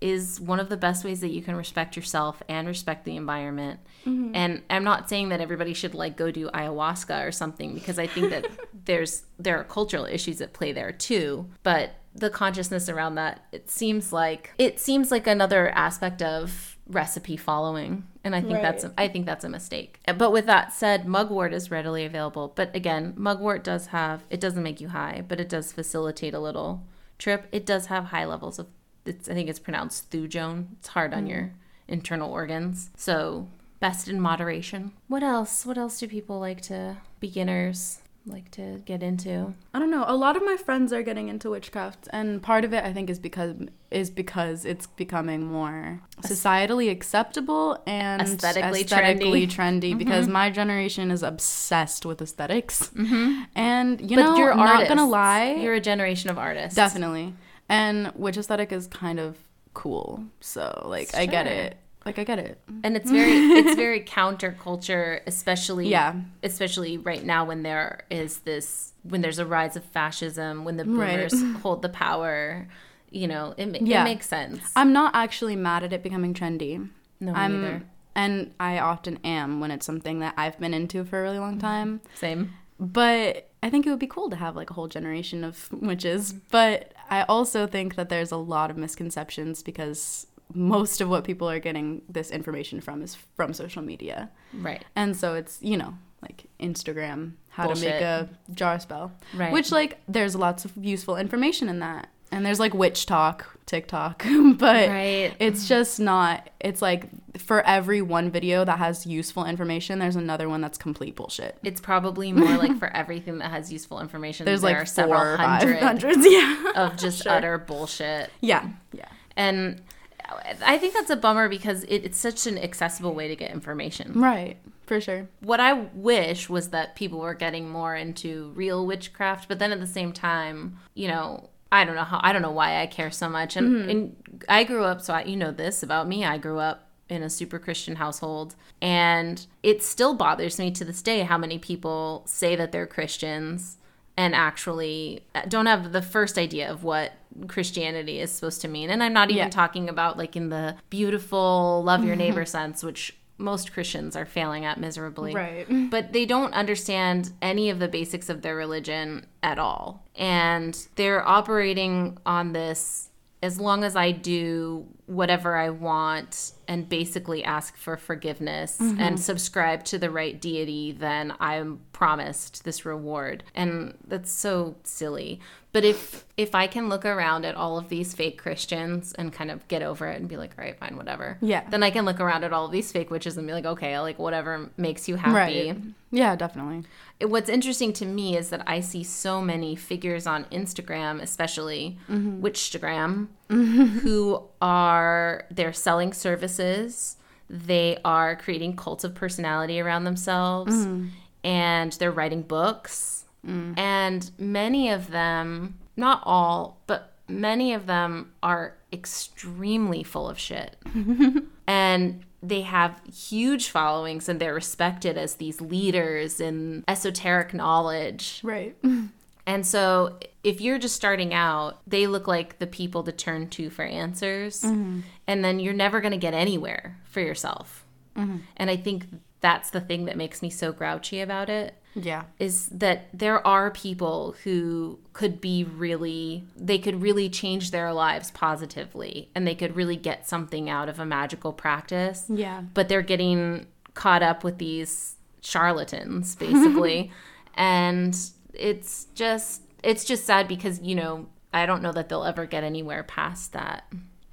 [SPEAKER 2] is one of the best ways that you can respect yourself and respect the environment. Mm-hmm. And I'm not saying that everybody should like go do ayahuasca or something because I think that <laughs> there's there are cultural issues at play there too, but the consciousness around that it seems like it seems like another aspect of recipe following and i think that's a, i think that's a mistake. Uh, but with that said mugwort is readily available. But again mugwort does have it doesn't make you high but it does facilitate a little trip. It does have high levels of it's i think it's pronounced thujone. It's hard on mm. your internal organs. So best in moderation. What else? What else do people like to beginners like to get into
[SPEAKER 3] I don't know. A lot of my friends are getting into witchcraft, and part of it I think is because is because it's becoming more societally acceptable and
[SPEAKER 2] Aesthetically
[SPEAKER 3] aesthetically
[SPEAKER 2] trendy.
[SPEAKER 3] trendy. Mm-hmm. Because my generation is obsessed with esthetics mm-hmm. and you
[SPEAKER 2] but
[SPEAKER 3] know,
[SPEAKER 2] you're
[SPEAKER 3] not gonna lie,
[SPEAKER 2] you're a generation of artists
[SPEAKER 3] definitely. And witch aesthetic is kind of cool, so like I get it. Like I get it.
[SPEAKER 2] and it's very it's very <laughs> counterculture especially
[SPEAKER 3] Yeah.
[SPEAKER 2] especially right now when there is this when there's a rise of fascism when the
[SPEAKER 3] Right. <laughs>
[SPEAKER 2] hold the power you know it,
[SPEAKER 3] Yeah.
[SPEAKER 2] it makes sense
[SPEAKER 3] I'm not actually mad at it becoming trendy.
[SPEAKER 2] no
[SPEAKER 3] I'm
[SPEAKER 2] neither
[SPEAKER 3] and I often am when it's something that I've been into for a really long mm-hmm. time.
[SPEAKER 2] same
[SPEAKER 3] But I think it would be cool to have like a whole generation of <laughs> witches. But I also think that there's a lot of misconceptions because most of what people are getting this information from is from social media.
[SPEAKER 2] right
[SPEAKER 3] And so it's, you know, like Instagram, how to make a jar spell.
[SPEAKER 2] Right.
[SPEAKER 3] Which like there's lots of useful information in that. And there's like WitchTok, TikTok, <laughs> but
[SPEAKER 2] Right.
[SPEAKER 3] it's just not it's like for every one video that has useful information, there's another one that's complete bullshit.
[SPEAKER 2] it's probably more like <laughs> for everything that has useful information
[SPEAKER 3] There's
[SPEAKER 2] there
[SPEAKER 3] like
[SPEAKER 2] are several hundred
[SPEAKER 3] hundreds, <laughs> yeah.
[SPEAKER 2] of just
[SPEAKER 3] Sure.
[SPEAKER 2] utter bullshit
[SPEAKER 3] Yeah. Yeah.
[SPEAKER 2] and i think that's a bummer because it, it's such an accessible way to get information
[SPEAKER 3] Right. For sure.
[SPEAKER 2] what I wish was that people were getting more into real witchcraft, but then at the same time, you know, I don't know how I don't know why I care so much. And,
[SPEAKER 3] Mm-hmm.
[SPEAKER 2] and I grew up, so I, you know this about me. I grew up in a super Christian household. And it still bothers me to this day how many people say that they're Christians and actually don't have the first idea of what Christianity is supposed to mean. And I'm not even
[SPEAKER 3] Yeah.
[SPEAKER 2] talking about like in the beautiful love your neighbor <laughs> sense, which most Christians are failing at miserably.
[SPEAKER 3] Right.
[SPEAKER 2] But they don't understand any of the basics of their religion at all. And they're operating on this as long as I do whatever I want and basically ask for forgiveness mm-hmm. and subscribe to the right deity, then I'm promised this reward. And that's so silly. But if if I can look around at all of these fake Christians and kind of get over it and be like, all right, fine, whatever.
[SPEAKER 3] Yeah.
[SPEAKER 2] Then I can look around at all of these fake witches and be like, okay, like whatever makes you happy
[SPEAKER 3] Right. Yeah, definitely.
[SPEAKER 2] it- what's interesting to me is that I see so many figures on Instagram, especially mm-hmm. Witchstagram, <laughs> who are they're selling services, they are creating cults of personality around themselves, mm. and they're writing books. Mm. And many of them, not all, but many of them are extremely full of shit <laughs> and they have huge followings and they're respected as these leaders in esoteric knowledge.
[SPEAKER 3] Right.
[SPEAKER 2] And so if you're just starting out, they look like the people to turn to for answers. Mm-hmm. And then you're never going to get anywhere for yourself. Mm-hmm. And I think that's the thing that makes me so grouchy about it
[SPEAKER 3] Yeah.
[SPEAKER 2] is that there are people who could be really they could really change their lives positively and they could really get something out of a magical practice
[SPEAKER 3] Yeah.
[SPEAKER 2] but they're getting caught up with these charlatans basically <laughs> and it's just it's just sad because you know i don't know that they'll ever get anywhere past that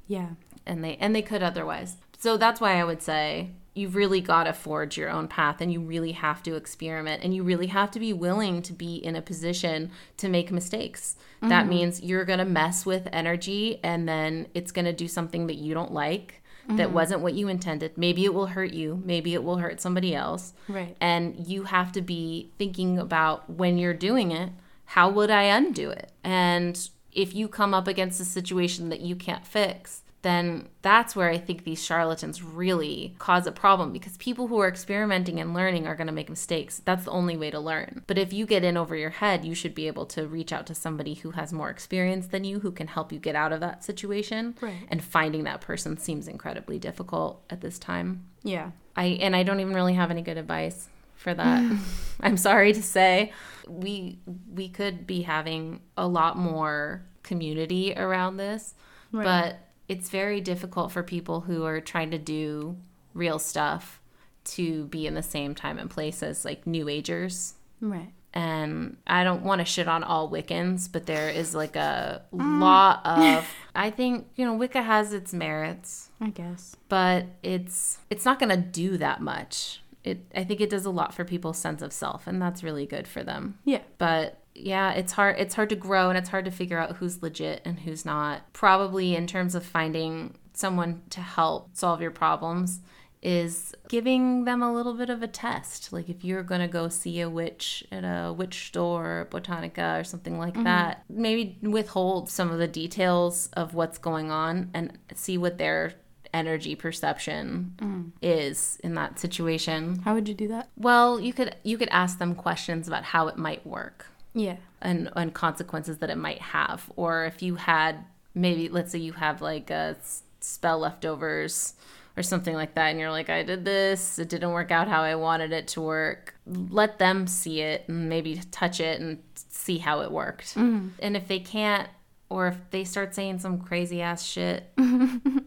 [SPEAKER 3] Yeah.
[SPEAKER 2] and they and they could otherwise. So that's why I would say you've really got to forge your own path and you really have to experiment and you really have to be willing to be in a position to make mistakes. That mm-hmm. means you're going to mess with energy and then it's going to do something that you don't like that mm-hmm. wasn't what you intended. Maybe it will hurt you, maybe it will hurt somebody else.
[SPEAKER 3] Right.
[SPEAKER 2] And you have to be thinking about when you're doing it, how would I undo it? And if you come up against a situation that you can't fix, then that's where I think these charlatans really cause a problem because people who are experimenting and learning are going to make mistakes. That's the only way to learn. But if you get in over your head, you should be able to reach out to somebody who has more experience than you who can help you get out of that situation.
[SPEAKER 3] Right.
[SPEAKER 2] And finding that person seems incredibly difficult at this time.
[SPEAKER 3] Yeah.
[SPEAKER 2] I and I don't even really have any good advice for that. <laughs> I'm sorry to say. We we could be having a lot more community around this,
[SPEAKER 3] Right.
[SPEAKER 2] but it's very difficult for people who are trying to do real stuff to be in the same time and place as like new agers.
[SPEAKER 3] Right.
[SPEAKER 2] And I don't want to shit on all Wiccans, but there is like a lot mm. of <laughs> I think, you know, Wicca has its merits
[SPEAKER 3] I guess.
[SPEAKER 2] but it's it's not going to do that much. It I think it does a lot for people's sense of self and that's really good for them.
[SPEAKER 3] Yeah.
[SPEAKER 2] But yeah, it's hard it's hard to grow and it's hard to figure out who's legit and who's not. Probably in terms of finding someone to help solve your problems is giving them a little bit of a test. Like if you're going to go see a witch at a witch store, Botanica or something like mm-hmm. that, maybe withhold some of the details of what's going on and see what their energy perception mm. is in that situation.
[SPEAKER 3] How would you do that?
[SPEAKER 2] Well, you could you could ask them questions about how it might work
[SPEAKER 3] Yeah.
[SPEAKER 2] and and consequences that it might have or if you had maybe let's say you have like a spell leftovers or something like that and you're like I did this it didn't work out how I wanted it to work let them see it and maybe touch it and see how it worked and if they can't or if they start saying some crazy ass shit <laughs>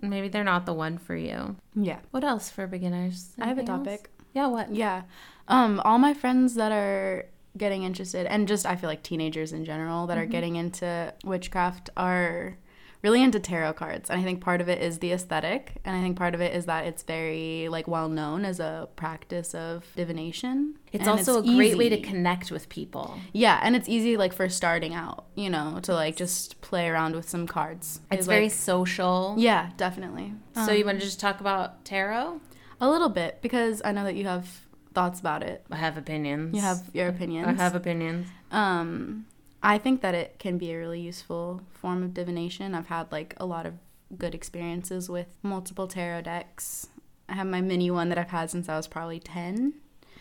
[SPEAKER 2] maybe they're not the one for you
[SPEAKER 3] Yeah.
[SPEAKER 2] what else for beginners
[SPEAKER 3] I have a
[SPEAKER 2] Anything else?
[SPEAKER 3] topic.
[SPEAKER 2] yeah what
[SPEAKER 3] Yeah. Um, all my friends that are getting interested, and just I feel like teenagers in general that are mm-hmm. getting into witchcraft are really into tarot cards. And I think part of it is the aesthetic, and I think part of it is that it's very like well known as a practice of divination.
[SPEAKER 2] it's
[SPEAKER 3] And
[SPEAKER 2] also a great way to connect with people
[SPEAKER 3] Yeah, and it's easy like for starting out, you know, to like just play around with some cards.
[SPEAKER 2] it's
[SPEAKER 3] It's
[SPEAKER 2] very
[SPEAKER 3] like-
[SPEAKER 2] social
[SPEAKER 3] yeah, definitely.
[SPEAKER 2] So you want to um, just talk about tarot?
[SPEAKER 3] A little bit because I know that you have thoughts about it.
[SPEAKER 2] I have opinions.
[SPEAKER 3] You have your opinions.
[SPEAKER 2] I have opinions.
[SPEAKER 3] Um, I think that it can be a really useful form of divination. I've had like a lot of good experiences with multiple tarot decks, I have my mini one that I've had since I was probably 10.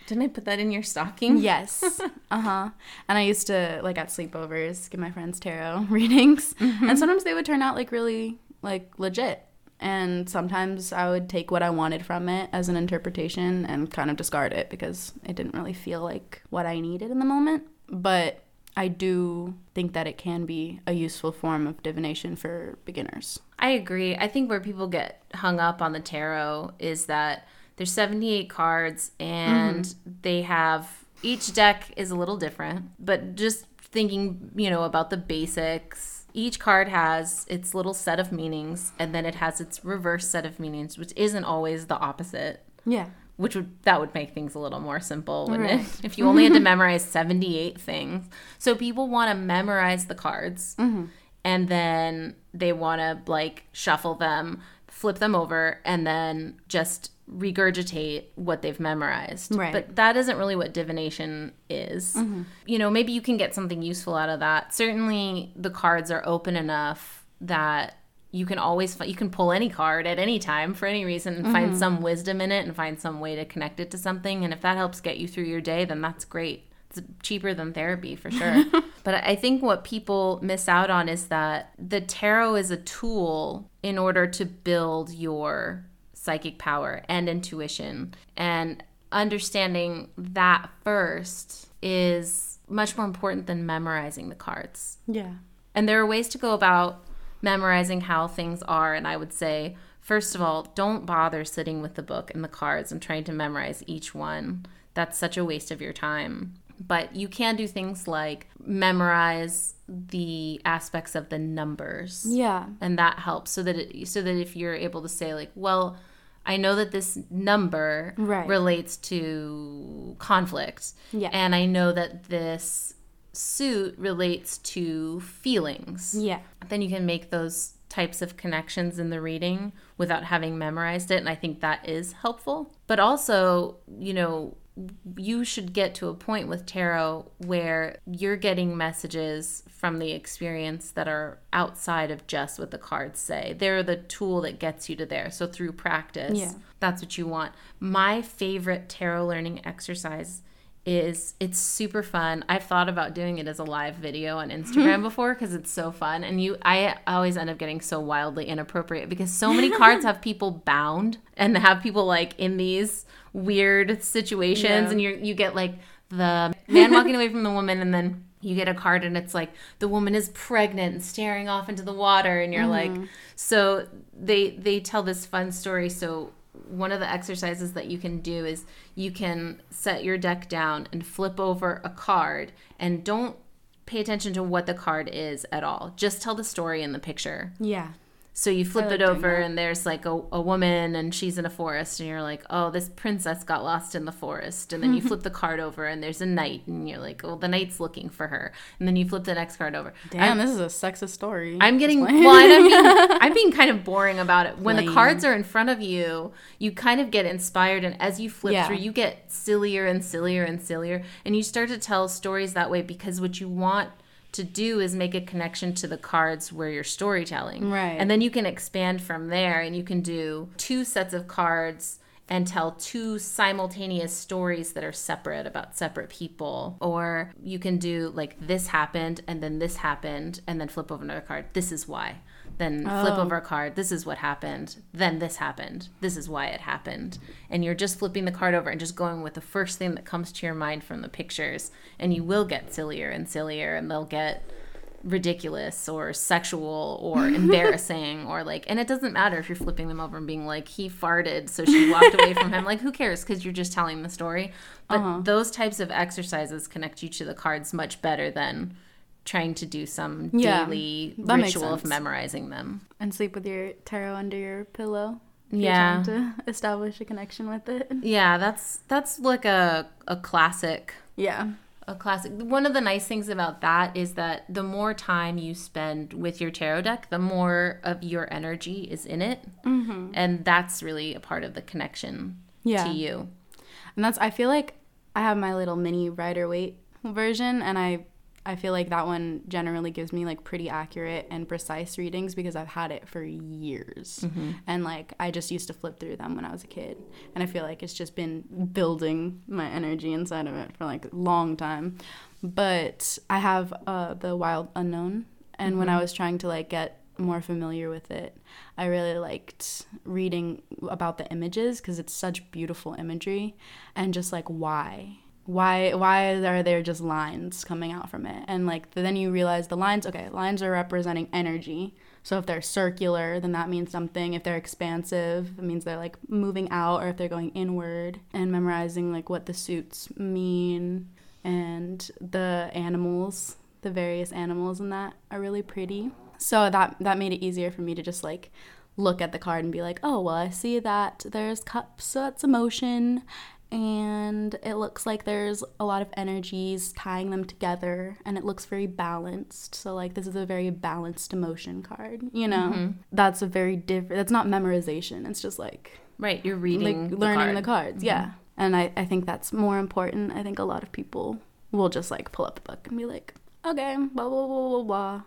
[SPEAKER 2] Didn't I put that in your stocking? <laughs>
[SPEAKER 3] Yes. uh huh. And I used to, like, at sleepovers, give my friends tarot <laughs> readings. And sometimes they would turn out, like, really, like, legit. And sometimes I would take what I wanted from it as an interpretation and kind of discard it because it didn't really feel like what I needed in the moment. But I do think that it can be a useful form of divination for beginners.
[SPEAKER 2] I agree. I think where people get hung up on the tarot is that there's 78 cards and mm-hmm. they have each deck is a little different, but just thinking, you know, about the basics, each card has its little set of meanings and then it has its reverse set of meanings, which isn't always the opposite.
[SPEAKER 3] Yeah.
[SPEAKER 2] Which would that would make things a little more simple, wouldn't
[SPEAKER 3] Right.
[SPEAKER 2] it? If you only had to <laughs> memorize 78 things. So people want to memorize the cards mm-hmm. and then they want to like shuffle them, flip them over, and then just regurgitate what they've memorized.
[SPEAKER 3] Right.
[SPEAKER 2] But that isn't really what divination is. Mm-hmm. You know, maybe you can get something useful out of that. Certainly, the cards are open enough that you can always you can pull any card at any time for any reason and find mm-hmm. some wisdom in it and find some way to connect it to something and if that helps get you through your day then that's great it's cheaper than therapy for sure <laughs> but i think what people miss out on is that the tarot is a tool in order to build your psychic power and intuition and understanding that first is much more important than memorizing the cards
[SPEAKER 3] Yeah.
[SPEAKER 2] and there are ways to go about memorizing how things are. And I would say, first of all, don't bother sitting with the book and the cards and trying to memorize each one. That's such a waste of your time. But you can do things like memorize the aspects of the numbers
[SPEAKER 3] Yeah.
[SPEAKER 2] and that helps so that it, so that if you're able to say like well i know that this number
[SPEAKER 3] Right.
[SPEAKER 2] relates to conflict
[SPEAKER 3] Yeah.
[SPEAKER 2] and i know that this suit relates to feelings
[SPEAKER 3] Yeah.
[SPEAKER 2] then you can make those types of connections in the reading without having memorized it and i think that is helpful but also you know you should get to a point with tarot where you're getting messages from the experience that are outside of just what the cards say. They're the tool that gets you to there. So through practice
[SPEAKER 3] Yeah.
[SPEAKER 2] that's what you want. My favorite tarot learning exercise is it's super fun. I've thought about doing it as a live video on Instagram mm-hmm. before because it's so fun. And you, I always end up getting so wildly inappropriate because so many cards <laughs> have people bound and have people like in these weird situations,
[SPEAKER 3] Yeah.
[SPEAKER 2] and you you get like the man walking away from the woman, and then you get a card and it's like the woman is pregnant and staring off into the water, and you're like, mm-hmm. so they they tell this fun story. So one of the exercises that you can do is you can set your deck down and flip over a card and don't pay attention to what the card is at all. Just tell the story in the picture.
[SPEAKER 3] Yeah.
[SPEAKER 2] So you flip
[SPEAKER 3] like
[SPEAKER 2] it over and there's like a, a woman and she's in a forest and you're like, oh, this princess got lost in the forest. And then you <laughs> flip the card over and there's a knight and you're like, oh, the knight's looking for her. And then you flip the next card over.
[SPEAKER 3] Damn, this is a sexist story.
[SPEAKER 2] I'm getting well. I'm being, <laughs> I'm being kind of boring about it. When the cards are in front of you, you kind of get inspired, and as you flip
[SPEAKER 3] Yeah.
[SPEAKER 2] through, you get sillier and sillier and sillier, and you start to tell stories that way because what you want to do is make a connection to the cards where you're storytelling,
[SPEAKER 3] Right.
[SPEAKER 2] And then you can expand from there, and you can do two sets of cards and tell two simultaneous stories that are separate about separate people. Or you can do like this happened and then this happened and then flip over another card. This is why. Then flip
[SPEAKER 3] Oh.
[SPEAKER 2] over a card. This is what happened. Then this happened. This is why it happened. And you're just flipping the card over and just going with the first thing that comes to your mind from the pictures. And you will get sillier and sillier and they'll get ridiculous or sexual or <laughs> embarrassing or like and it doesn't matter if you're flipping them over and being like he farted so she walked away from him like who cares because you're just telling the story but uh-huh. those types of exercises connect you to the cards much better than trying to do some
[SPEAKER 3] Yeah,
[SPEAKER 2] daily ritual of memorizing them
[SPEAKER 3] and sleep with your tarot under your pillow.
[SPEAKER 2] Yeah.
[SPEAKER 3] trying to <laughs> establish a connection with it.
[SPEAKER 2] yeah that's that's like a a classic
[SPEAKER 3] Yeah.
[SPEAKER 2] a classic. One of the nice things about that is that the more time you spend with your tarot deck, the more of your energy is in it. Mm-hmm. And that's really a part of the connection
[SPEAKER 3] Yeah.
[SPEAKER 2] to you.
[SPEAKER 3] And that's I feel like I have my little mini Rider Waite version and I I feel like that one generally gives me like pretty accurate and precise readings because I've had it for years. And like I just used to flip through them when I was a kid. And I feel like it's just been building my energy inside of it for like a long time. But I have uh, the Wild Unknown. And when I was trying to like get more familiar with it, I really liked reading about the images because it's such beautiful imagery and just like why why why are there just lines coming out from it? And like then you realize the lines okay lines are representing energy. So if they're circular then that means something. If they're expansive it means they're like moving out or if they're going inward and memorizing like what the suits mean. And the animals the various animals in that are really pretty. So that that made it easier for me to just like look at the card and be like oh well i see that there's cups so that's emotion and it looks like there's a lot of energies tying them together and it looks very balanced. So like this is a very balanced emotion card you know? Mm-hmm. That's a very different that's not memorization. It's just like
[SPEAKER 2] Right, you're reading
[SPEAKER 3] like
[SPEAKER 2] the
[SPEAKER 3] learning
[SPEAKER 2] card.
[SPEAKER 3] the cards yeah. Mm-hmm. And I, I think that's more important. I think a lot of people will just like pull up the book and be like okay blah blah blah blah blah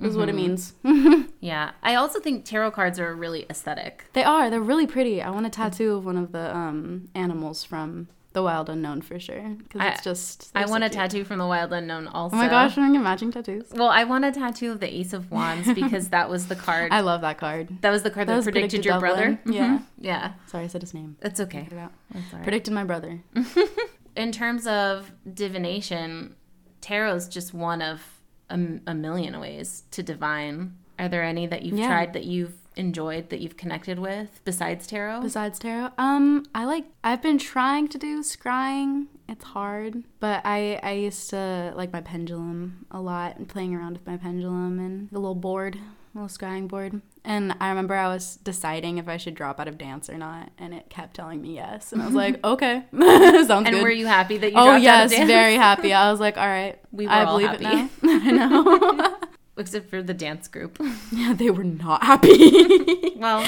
[SPEAKER 3] is what it means <laughs>
[SPEAKER 2] Yeah, I also think tarot cards are really aesthetic.
[SPEAKER 3] they are they're really pretty i want a tattoo of one of the um animals from the wild unknown for sure because
[SPEAKER 2] I-
[SPEAKER 3] it's just
[SPEAKER 2] I
[SPEAKER 3] so
[SPEAKER 2] want a tattoo from the Wild Unknown also.
[SPEAKER 3] oh my gosh i'm gonna get matching tattoos
[SPEAKER 2] Well, I want a tattoo of the Ace of Wands <laughs> because that was the card.
[SPEAKER 3] i love that card
[SPEAKER 2] that was the card that,
[SPEAKER 3] was
[SPEAKER 2] predicted, your
[SPEAKER 3] Dublin.
[SPEAKER 2] brother.
[SPEAKER 3] yeah
[SPEAKER 2] Mhm. Yeah,
[SPEAKER 3] sorry i said his name
[SPEAKER 2] it's okay.
[SPEAKER 3] It out.
[SPEAKER 2] That's all right.
[SPEAKER 3] predicted my brother <laughs>
[SPEAKER 2] In terms of divination, tarot's just one of a, a million ways to divine. Are there any that you've
[SPEAKER 3] Yeah.
[SPEAKER 2] tried that you've enjoyed that you've connected with besides tarot?
[SPEAKER 3] besides tarot um i like i've been trying to do scrying it's hard but i i used to like my pendulum a lot and playing around with my pendulum and the little board little scrying board and i remember i was deciding if i should drop out of dance or not and it kept telling me yes and i was like <laughs> okay <laughs> sounds
[SPEAKER 2] and
[SPEAKER 3] good
[SPEAKER 2] were you happy that you
[SPEAKER 3] oh
[SPEAKER 2] dropped out
[SPEAKER 3] yes
[SPEAKER 2] of dance?
[SPEAKER 3] very happy i <laughs> was like all right
[SPEAKER 2] We were
[SPEAKER 3] i
[SPEAKER 2] all
[SPEAKER 3] believe it
[SPEAKER 2] happy.
[SPEAKER 3] now i know
[SPEAKER 2] Except for the dance group.
[SPEAKER 3] yeah they were not happy
[SPEAKER 2] Well,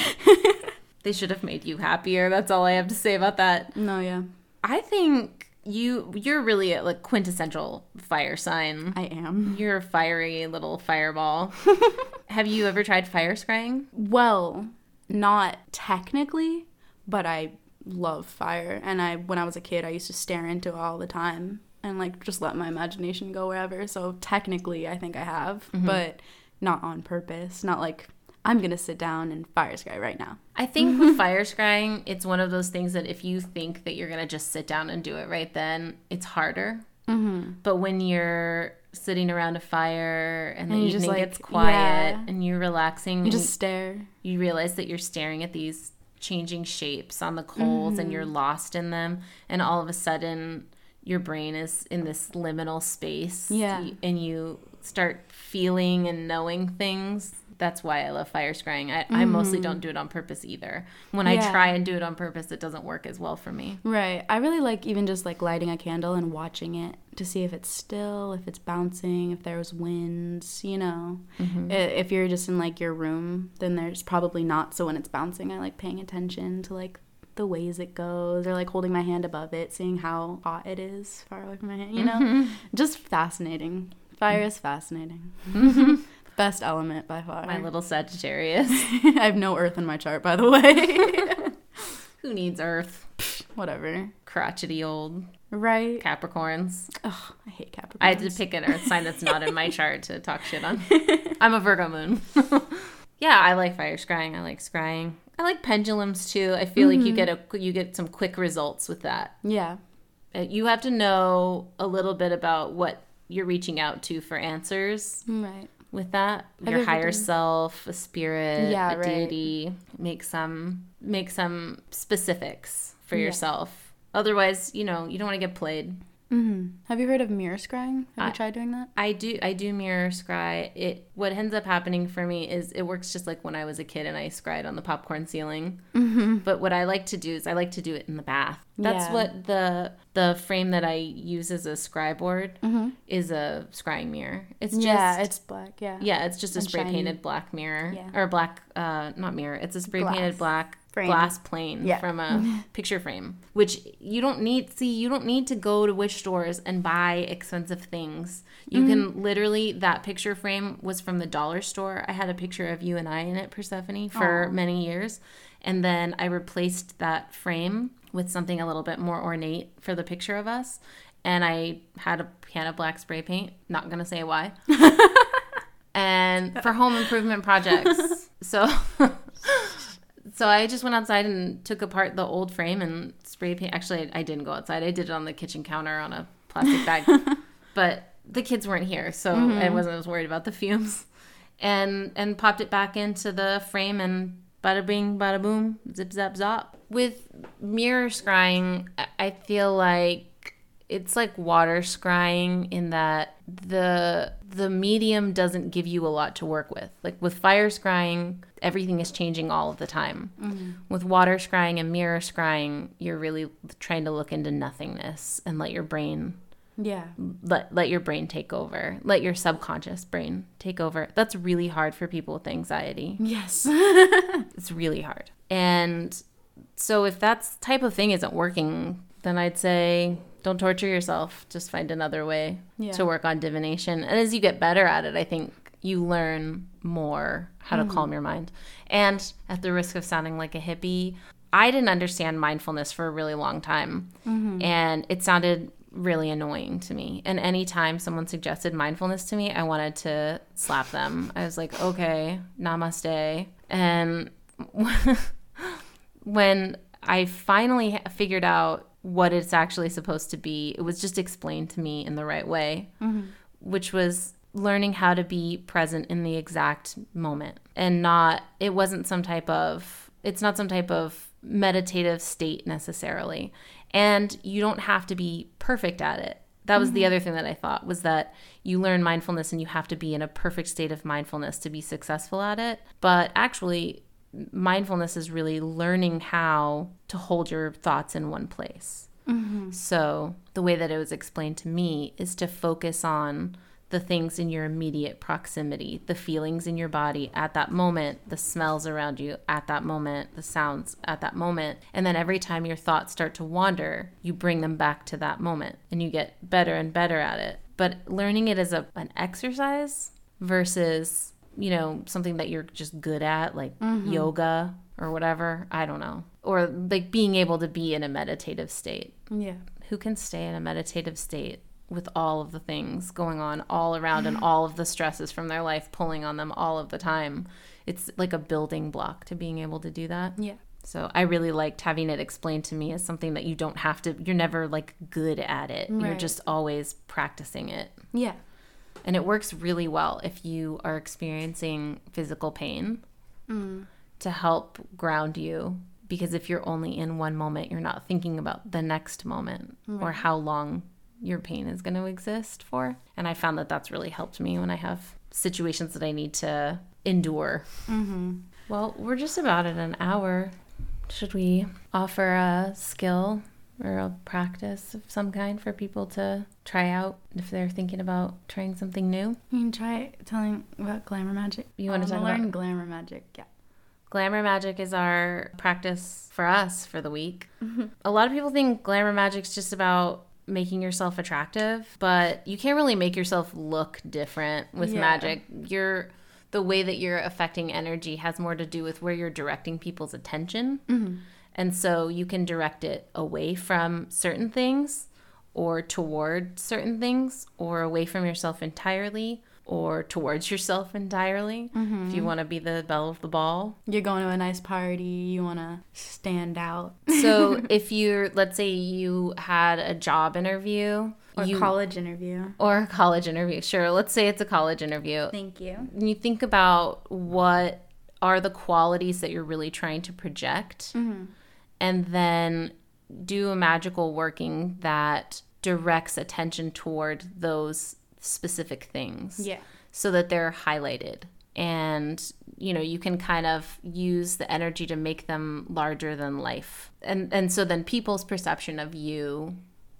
[SPEAKER 2] they should have made you happier. That's all I have to say about that.
[SPEAKER 3] no yeah
[SPEAKER 2] I think you you're really a like quintessential fire sign.
[SPEAKER 3] i am
[SPEAKER 2] You're a fiery little fireball. <laughs> have you ever tried fire scrying?
[SPEAKER 3] Well, not technically, but I love fire. And I, when I was a kid, I used to stare into it all the time and like just let my imagination go wherever. So technically, I think I have, mm-hmm. but not on purpose. Not like I'm gonna sit down and fire scry right now.
[SPEAKER 2] I think with <laughs> fire scrying, it's one of those things that if you think that you're gonna just sit down and do it right then, it's harder.
[SPEAKER 3] Mm-hmm.
[SPEAKER 2] But when you're sitting around a fire and the
[SPEAKER 3] And you
[SPEAKER 2] evening
[SPEAKER 3] like,
[SPEAKER 2] gets quiet
[SPEAKER 3] yeah.
[SPEAKER 2] and you're relaxing,
[SPEAKER 3] You
[SPEAKER 2] and
[SPEAKER 3] just stare.
[SPEAKER 2] you realize that you're staring at these changing shapes on the coals and
[SPEAKER 3] Mm-hmm.
[SPEAKER 2] you're lost in them and all of a sudden your brain is in this liminal space
[SPEAKER 3] Yeah.
[SPEAKER 2] and you start feeling and knowing things that's why i love fire scrying i, I mostly don't do it on purpose either when i
[SPEAKER 3] Mm-hmm.
[SPEAKER 2] Try and do it on purpose it doesn't work as well for me
[SPEAKER 3] Right. I really like even just like lighting a candle and watching it to see if it's still, if it's bouncing, if there's winds, you know. I- If you're just in like your room, then there's probably not. So when it's bouncing, I like paying attention to like the ways it goes or like holding my hand above it, seeing how hot it is far away from my hand, you know? Just fascinating. Fire is fascinating. <laughs> Best element by far.
[SPEAKER 2] my little sagittarius <laughs>
[SPEAKER 3] I have no earth in my chart, by the way. <laughs>
[SPEAKER 2] who needs earth
[SPEAKER 3] Whatever.
[SPEAKER 2] crotchety old
[SPEAKER 3] Right?
[SPEAKER 2] capricorns
[SPEAKER 3] Ugh, I hate Capricorn.
[SPEAKER 2] I had to pick an earth sign that's not in my chart to talk shit on. I'm a Virgo moon. yeah, I like fire scrying. I like scrying. I like pendulums too. I feel like you get a you get some quick results with that.
[SPEAKER 3] Yeah.
[SPEAKER 2] Uh, You have to know a little bit about what you're reaching out to for answers
[SPEAKER 3] Right.
[SPEAKER 2] with that.
[SPEAKER 3] Have
[SPEAKER 2] Your higher
[SPEAKER 3] done-
[SPEAKER 2] self, a spirit,
[SPEAKER 3] Yeah,
[SPEAKER 2] a
[SPEAKER 3] right.
[SPEAKER 2] deity. Make some make some specifics for
[SPEAKER 3] Yeah.
[SPEAKER 2] yourself. Otherwise, you know, you don't want to get played.
[SPEAKER 3] Mm-hmm. Have you heard of mirror scrying? Have
[SPEAKER 2] I-
[SPEAKER 3] you tried doing that?
[SPEAKER 2] I do I do mirror scry. It what ends up happening for me is it works just like when I was a kid and I scried on the popcorn ceiling. But what I like to do is I like to do it in the bath. That's
[SPEAKER 3] Yeah.
[SPEAKER 2] what the the frame that I use as a scry board is a scrying mirror. It's just
[SPEAKER 3] yeah, it's black. Yeah.
[SPEAKER 2] yeah, it's just a
[SPEAKER 3] and
[SPEAKER 2] spray
[SPEAKER 3] shiny.
[SPEAKER 2] painted black mirror
[SPEAKER 3] Yeah.
[SPEAKER 2] or black uh not mirror. It's a spray painted black
[SPEAKER 3] Frame.
[SPEAKER 2] glass plane
[SPEAKER 3] Yeah.
[SPEAKER 2] from a <laughs> picture frame, which you don't need. See, you don't need to go to witch stores and buy expensive things. You
[SPEAKER 3] Mm-hmm.
[SPEAKER 2] can literally that picture frame was from the dollar store. I had a picture of you and I in it, Persephone, for
[SPEAKER 3] Aw.
[SPEAKER 2] many years, and then I replaced that frame with something a little bit more ornate for the picture of us. And I had a can of black spray paint. Not gonna say why. <laughs> and for home improvement projects. <laughs> so <laughs> so I just went outside and took apart the old frame and spray paint. Actually, I didn't go outside. I did it on the kitchen counter on a plastic bag. but the kids weren't here, so I mm-hmm. wasn't as worried about the fumes. And and popped it back into the frame and bada bing, bada boom, zip zap zop. With mirror scrying, I- feel like it's like water scrying in that the the medium doesn't give you a lot to work with. Like with fire scrying, everything is changing all of the time. Mm-hmm. With water scrying and mirror scrying, you're really trying to look into nothingness and let your brain
[SPEAKER 3] Yeah.
[SPEAKER 2] let let your brain take over. Let your subconscious brain take over. That's really hard for people with anxiety.
[SPEAKER 3] Yes. <laughs> <laughs>
[SPEAKER 2] It's really hard. And so if that type of thing isn't working, then I'd say don't torture yourself. Just find another way
[SPEAKER 3] Yeah.
[SPEAKER 2] to work on divination. And as you get better at it, I think you learn more how to calm mm-hmm. your mind. And at the risk of sounding like a hippie, I didn't understand mindfulness for a really long time. Mm-hmm. And it sounded really annoying to me. And anytime someone suggested mindfulness to me, I wanted to slap them. I was like, okay, namaste. And <laughs> when I finally figured out what it's actually supposed to be, it was just explained to me in the right way, mm-hmm. which was learning how to be present in the exact moment and not, it wasn't some type of, it's not some type of meditative state necessarily. And you don't have to be perfect at it. That was the mm-hmm. other thing that I thought was that you learn mindfulness and you have to be in a perfect state of mindfulness to be successful at it. But actually, mindfulness is really learning how to hold your thoughts in one place. Mm-hmm. So, the way that it was explained to me is to focus on the things in your immediate proximity, the feelings in your body at that moment, the smells around you at that moment, the sounds at that moment. And then every time your thoughts start to wander, you bring them back to that moment and you get better and better at it. But learning it as a, an exercise versus, you know, something that you're just good at, like mm-hmm. yoga or whatever, I don't know. Or like being able to be in a meditative state
[SPEAKER 3] yeah.
[SPEAKER 2] who can stay in a meditative state with all of the things going on all around and all of the stresses from their life pulling on them all of the time. It's like a building block to being able to do that.
[SPEAKER 3] Yeah.
[SPEAKER 2] So I really liked having it explained to me as something that you don't have to, you're never like good at it.
[SPEAKER 3] Right.
[SPEAKER 2] You're just always practicing it.
[SPEAKER 3] Yeah.
[SPEAKER 2] And it works really well if you are experiencing physical pain mm. to help ground you. Because if you're only in one moment, you're not thinking about the next moment or how long your pain is going to exist for. And I found that that's really helped me when I have situations that I need to endure. Mm-hmm. Well, we're just about at an hour. Should we offer a skill or a practice of some kind for people to try out if they're thinking about trying something new?
[SPEAKER 3] You can try telling about glamour magic.
[SPEAKER 2] You wanna
[SPEAKER 3] um,
[SPEAKER 2] talk
[SPEAKER 3] learn
[SPEAKER 2] about-
[SPEAKER 3] glamour magic? Yeah.
[SPEAKER 2] Glamour magic is our practice for us for the week. Mm-hmm. A lot of people think glamour magic's just about making yourself attractive, but you can't really make yourself look different with
[SPEAKER 3] Yeah.
[SPEAKER 2] magic. You're the way that you're affecting energy has more to do with where you're directing people's attention. Mm-hmm. And so you can direct it away from certain things or toward certain things or away from yourself entirely or towards yourself entirely if you mm-hmm. want to be the belle of the ball.
[SPEAKER 3] You're going to a nice party. You want to stand out.
[SPEAKER 2] So <laughs> if you're, let's say you had a job interview
[SPEAKER 3] Or
[SPEAKER 2] you,
[SPEAKER 3] college interview.
[SPEAKER 2] or a college interview, sure, let's say it's a college interview.
[SPEAKER 3] Thank you.
[SPEAKER 2] You think about what are the qualities that you're really trying to project, mm-hmm. and then do a magical working that directs attention toward those specific things
[SPEAKER 3] Yeah.
[SPEAKER 2] so that they're highlighted and you know you can kind of use the energy to make them larger than life and and so then people's perception of you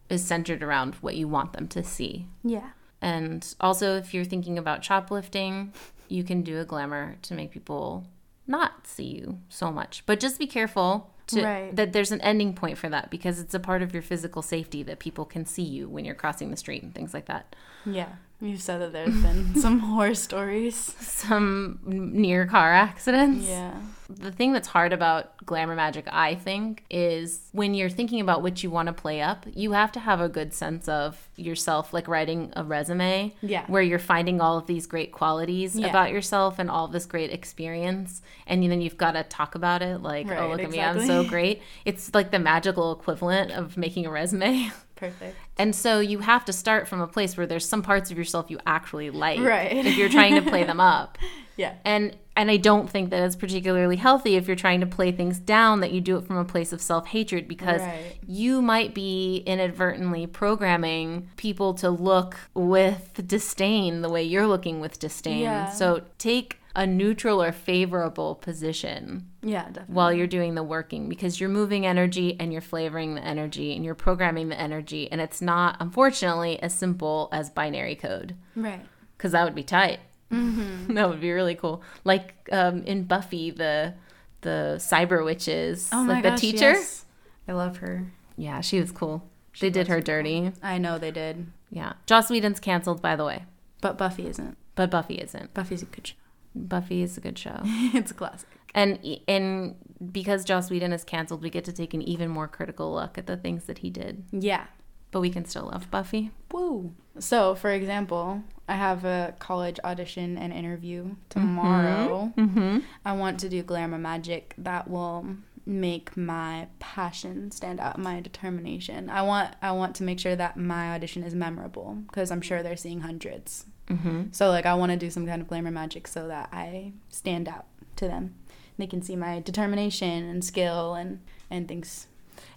[SPEAKER 2] is centered around what you want them to see
[SPEAKER 3] Yeah.
[SPEAKER 2] and also if you're thinking about shoplifting you can do a glamour to make people not see you so much but just be careful to,
[SPEAKER 3] Right.
[SPEAKER 2] that there's an ending point for that because it's a part of your physical safety that people can see you when you're crossing the street and things like that
[SPEAKER 3] Yeah. You've said that there's been <laughs> some horror stories.
[SPEAKER 2] some near car accidents
[SPEAKER 3] Yeah.
[SPEAKER 2] The thing that's hard about glamour magic, I think, is when you're thinking about what you want to play up, you have to have a good sense of yourself, like writing a resume
[SPEAKER 3] Yeah.
[SPEAKER 2] where you're finding all of these great qualities
[SPEAKER 3] Yeah.
[SPEAKER 2] about yourself and all this great experience. And then you've got to talk about it like, oh,
[SPEAKER 3] Right,
[SPEAKER 2] look at me, I'm so great. It's like the magical equivalent of making a resume. <laughs>
[SPEAKER 3] Perfect.
[SPEAKER 2] And so you have to start from a place where there's some parts of yourself you actually like
[SPEAKER 3] Right.
[SPEAKER 2] if you're trying to play them up <laughs>
[SPEAKER 3] Yeah.
[SPEAKER 2] and and I don't think that it's particularly healthy if you're trying to play things down that you do it from a place of self-hatred because
[SPEAKER 3] Right.
[SPEAKER 2] you might be inadvertently programming people to look with disdain the way you're looking with disdain.
[SPEAKER 3] Yeah.
[SPEAKER 2] So take a neutral or favorable position
[SPEAKER 3] Yeah, definitely.
[SPEAKER 2] while you're doing the working because you're moving energy and you're flavoring the energy and you're programming the energy and it's not unfortunately as simple as binary code
[SPEAKER 3] Right.
[SPEAKER 2] because that would be tight.
[SPEAKER 3] Mm-hmm. <laughs>
[SPEAKER 2] that would be really cool. Like um, in Buffy, the the cyber witches,
[SPEAKER 3] Oh my
[SPEAKER 2] like
[SPEAKER 3] gosh,
[SPEAKER 2] the teacher.
[SPEAKER 3] yes. I love her.
[SPEAKER 2] Yeah, she was cool. they did her dirty.
[SPEAKER 3] I know they did.
[SPEAKER 2] Yeah, Joss Whedon's canceled, by the way,
[SPEAKER 3] But Buffy isn't.
[SPEAKER 2] but Buffy isn't.
[SPEAKER 3] Buffy's a good show.
[SPEAKER 2] Buffy is a good show, <laughs>
[SPEAKER 3] it's a classic.
[SPEAKER 2] and and because Joss Whedon is canceled, we get to take an even more critical look at the things that he did.
[SPEAKER 3] Yeah.
[SPEAKER 2] But we can still love Buffy.
[SPEAKER 3] Woo. So, for example, I have a college audition and interview tomorrow.
[SPEAKER 2] Mm-hmm.
[SPEAKER 3] I want to do glamour magic that will make my passion stand out, my determination. I want I want to make sure that my audition is memorable because I'm sure they're seeing hundreds.
[SPEAKER 2] Mm-hmm.
[SPEAKER 3] So like I want to do some kind of glamour magic so that I stand out to them. They can see my determination and skill and and things.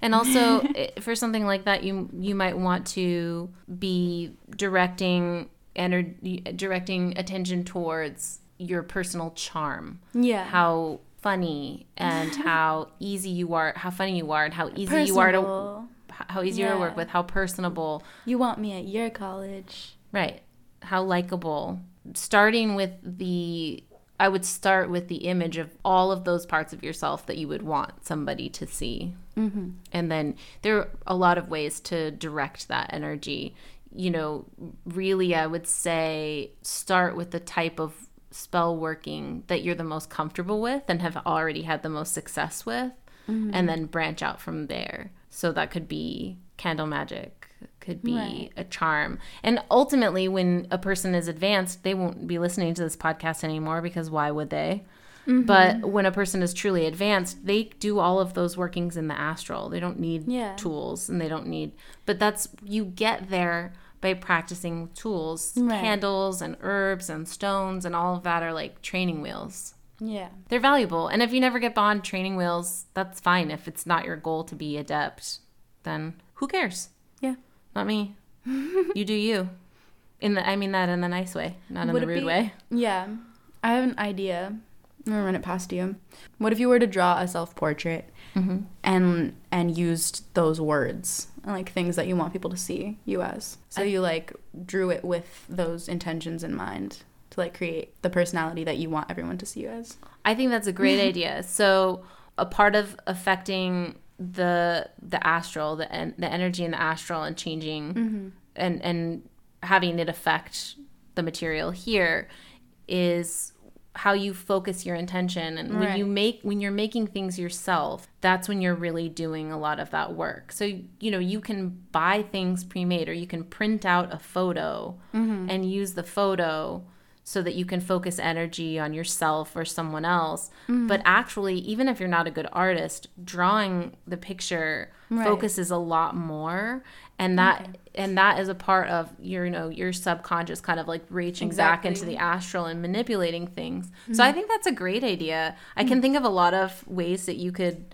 [SPEAKER 2] And also, <laughs> for something like that, you you might want to be directing energy, directing attention towards your personal charm,
[SPEAKER 3] Yeah.
[SPEAKER 2] how funny and <laughs> how easy you are, how funny you are, and how easy you are to how easy you are to work with, how personable,
[SPEAKER 3] You want me at your college.
[SPEAKER 2] right? How likable. Starting with the I would start with the image of all of those parts of yourself that you would want somebody to see.
[SPEAKER 3] Mm-hmm.
[SPEAKER 2] And then there are a lot of ways to direct that energy. You know, really, I would say start with the type of spell working that you're the most comfortable with and have already had the most success with, and then branch out from there. So that could be candle magic, could be
[SPEAKER 3] Right.
[SPEAKER 2] a charm. And ultimately, when a person is advanced, they won't be listening to this podcast anymore because why would they? Mm-hmm. But when a person is truly advanced, they do all of those workings in the astral. They don't need
[SPEAKER 3] Yeah.
[SPEAKER 2] tools and they don't need, but that's, you get there by practicing tools.
[SPEAKER 3] Right.
[SPEAKER 2] Candles and herbs and stones and all of that are like training wheels.
[SPEAKER 3] Yeah.
[SPEAKER 2] They're valuable. And if you never get beyond training wheels, that's fine. If it's not your goal to be adept, then who cares? Not me. <laughs> you do you. In the I mean that in the nice way, not in
[SPEAKER 3] Would
[SPEAKER 2] the rude
[SPEAKER 3] be-
[SPEAKER 2] way.
[SPEAKER 3] Yeah. I have an idea. I'm gonna run it past you. What if you were to draw a self portrait
[SPEAKER 2] Mm-hmm.
[SPEAKER 3] and and used those words and like things that you want people to see you as? So you like drew it with those intentions in mind to like create the personality that you want everyone to see you as.
[SPEAKER 2] I think that's a great <laughs> idea. So a part of affecting the the astral, the en- the energy in the astral, and changing mm-hmm. and and having it affect the material here is how you focus your intention. And when you make when you're making things yourself that's when you're really doing a lot of that work. So you know you can buy things pre-made or you can print out a photo mm-hmm. and use the photo so that you can focus energy on yourself or someone else. Mm. But actually even if you're not a good artist drawing the picture
[SPEAKER 3] Right.
[SPEAKER 2] focuses a lot more. And that and that is a part of your you know your subconscious kind of like reaching back into the astral and manipulating things. So i mm-hmm. think that's a great idea. I mm. can think of a lot of ways that you could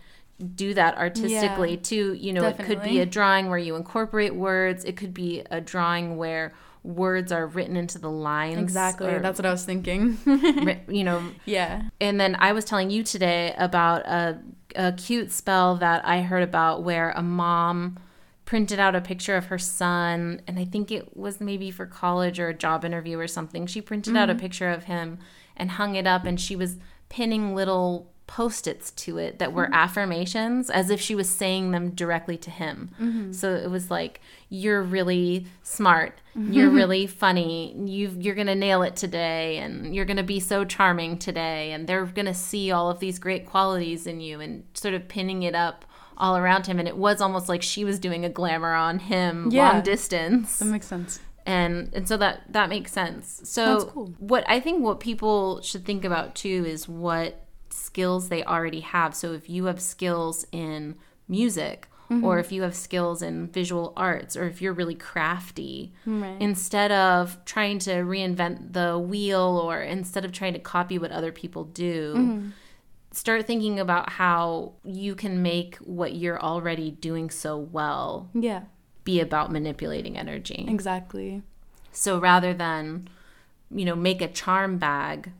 [SPEAKER 2] do that artistically
[SPEAKER 3] Yeah,
[SPEAKER 2] too. You know it could be a drawing where you incorporate words. It could be a drawing where words are written into the lines.
[SPEAKER 3] Exactly. That's what I was thinking. <laughs>
[SPEAKER 2] you know, <laughs>
[SPEAKER 3] yeah.
[SPEAKER 2] and then I was telling you today about a, a cute spell that I heard about where a mom printed out a picture of her son, and I think it was maybe for college or a job interview or something. She printed out a mm-hmm. picture of him and hung it up, and she was pinning little post its to it that were mm-hmm. affirmations as if she was saying them directly to him. Mm-hmm. So it was like, You're really smart. Mm-hmm. You're <laughs> really funny. you you're going to nail it today. And you're going to be so charming today. And they're going to see all of these great qualities in you and sort of pinning it up all around him. And it was almost like she was doing a glamour on him
[SPEAKER 3] Yeah.
[SPEAKER 2] long distance
[SPEAKER 3] That makes sense.
[SPEAKER 2] and and so that that makes sense so
[SPEAKER 3] cool.
[SPEAKER 2] what i think what people should think about too is what skills they already have so if you have skills in music
[SPEAKER 3] Mm-hmm.
[SPEAKER 2] or if you have skills in visual arts or if you're really crafty
[SPEAKER 3] Right.
[SPEAKER 2] instead of trying to reinvent the wheel or instead of trying to copy what other people do
[SPEAKER 3] Mm-hmm.
[SPEAKER 2] start thinking about how you can make what you're already doing so well
[SPEAKER 3] Yeah.
[SPEAKER 2] be about manipulating energy
[SPEAKER 3] Exactly.
[SPEAKER 2] so rather than, you know, make a charm bag,